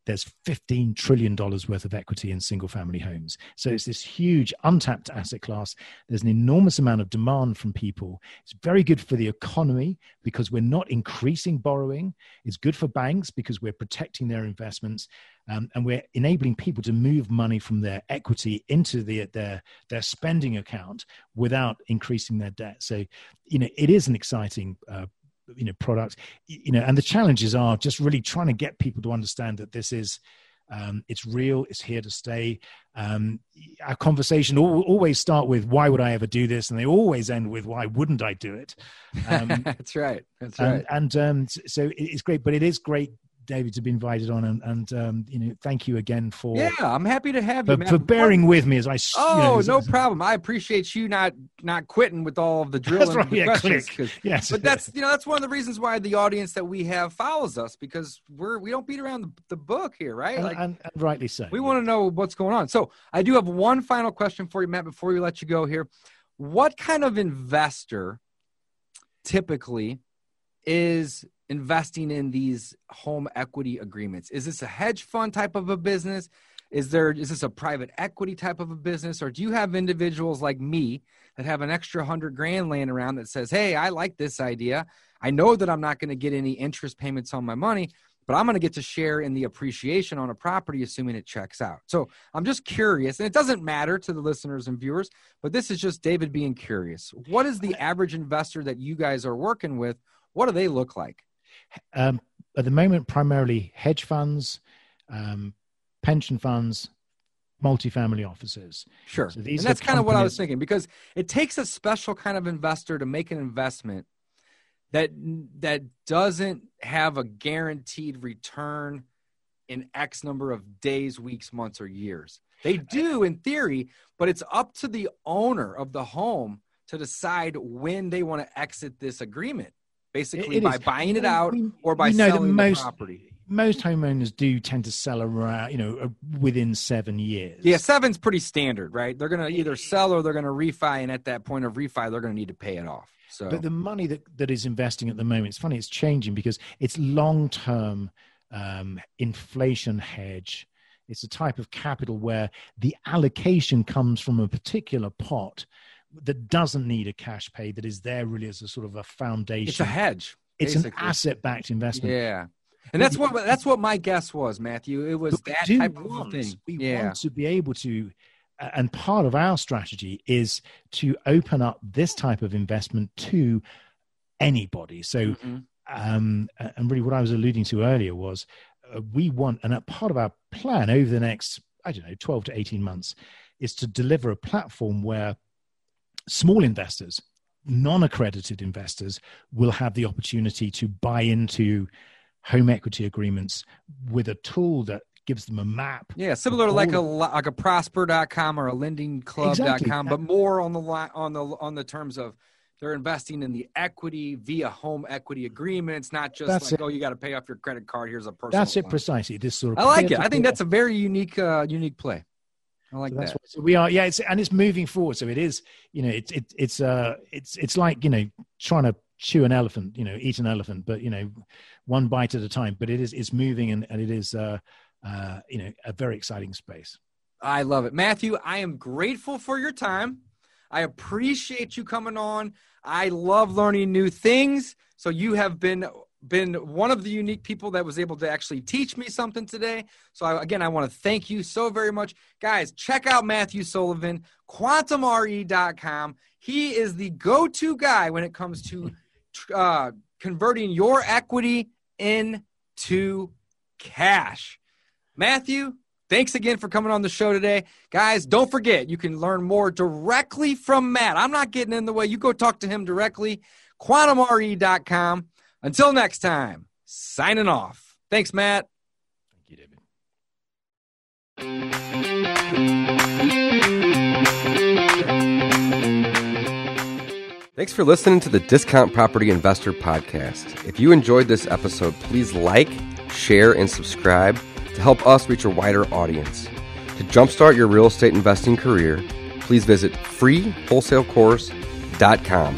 there's $15 trillion worth of equity in single family homes. So it's this huge untapped asset class. There's an enormous amount of demand from people. It's very good for the economy because we're not increasing borrowing. It's good for banks because we're protecting their investments. Um, and we're enabling people to move money from their equity into the, their their spending account without increasing their debt. So, you know, it is an exciting uh, you know products you know and the challenges are just really trying to get people to understand that this is um, it's real it's here to stay. Um, our conversation will always start with why would i ever do this? And they always end with why wouldn't i do it? Um, [LAUGHS] that's right. That's right. and, and um, so it's great but it is great David, to be invited on, and, and um, you know, thank you again for yeah, I'm happy to have you for, for bearing with me as I. Oh, you know, as, no as, problem. I appreciate you not not quitting with all of the drilling. Right, yeah, click. Yes, but that's you know that's one of the reasons why the audience that we have follows us because we're we don't beat around the, the book here, right? Like, and, and, rightly so. We yeah. want to know what's going on. So I do have one final question for you, Matt, before we let you go here. What kind of investor typically is investing in these home equity agreements? Is this a hedge fund type of a business? Is there is this a private equity type of a business, or do you have individuals like me that have an extra hundred grand laying around that says, "Hey, I like this idea. I know that I'm not going to get any interest payments on my money, but I'm going to get to share in the appreciation on a property, assuming it checks out." So I'm just curious, and it doesn't matter to the listeners and viewers, but this is just David being curious. What is the average investor that you guys are working with? What do they look like? Um, at the moment, primarily hedge funds, um, pension funds, multifamily offices. Sure. So and that's kind of what I was thinking because it takes a special kind of investor to make an investment that that doesn't have a guaranteed return in X number of days, weeks, months, or years. They do in theory, but it's up to the owner of the home to decide when they want to exit this agreement basically it, it by is. buying it out or by selling most, the property. Most homeowners do tend to sell around, you know, uh, within seven years. Yeah, seven's pretty standard, right? They're going to either sell or they're going to refi, and at that point of refi, they're going to need to pay it off. So, but the money that that is investing at the moment, it's funny, it's changing because it's long term um, inflation hedge. It's a type of capital where the allocation comes from a particular pot that doesn't need a cash pay that is there really as a sort of a foundation. It's a hedge. It's basically. an asset backed investment. Yeah. And that's what that's what my guess was, Matthew. It was that type want, of thing. We yeah. want to be able to and part of our strategy is to open up this type of investment to anybody. So mm-hmm. um, and really what I was alluding to earlier was uh, we want and a part of our plan over the next I don't know 12 to 18 months is to deliver a platform where small investors, non accredited investors, will have the opportunity to buy into home equity agreements with a tool that gives them a map. Yeah, similar to like a like a prosper.com or a lendingclub.com, exactly. but more on the on the on the terms of they're investing in the equity via home equity agreements, not just that's like, it. oh, you got to pay off your credit card. Here's a personal. That's it precisely. This sort of. I like it. I think that's a very unique, uh, unique play. I like so that. What, so we are, yeah, it's and it's moving forward. So it is, you know, it's it, it's uh it's it's like you know trying to chew an elephant, you know, eat an elephant, but you know, one bite at a time. But it is it's moving and, and it is uh uh you know a very exciting space. I love it, Matthew. I am grateful for your time. I appreciate you coming on. I love learning new things. So you have been been one of the unique people that was able to actually teach me something today. So, I, again, I want to thank you so very much. Guys, check out Matthew Sullivan, quantmre.com. He is the go to guy when it comes to uh, converting your equity into cash. Matthew, thanks again for coming on the show today. Guys, don't forget, you can learn more directly from Matt. I'm not getting in the way. You go talk to him directly. QuantmRE.com. Until next time, signing off. Thanks, Matt. Thank you, David. Thanks for listening to the Discount Property Investor Podcast. If you enjoyed this episode, please like, share, and subscribe to help us reach a wider audience. To jumpstart your real estate investing career, please visit freewholesalecourse.com,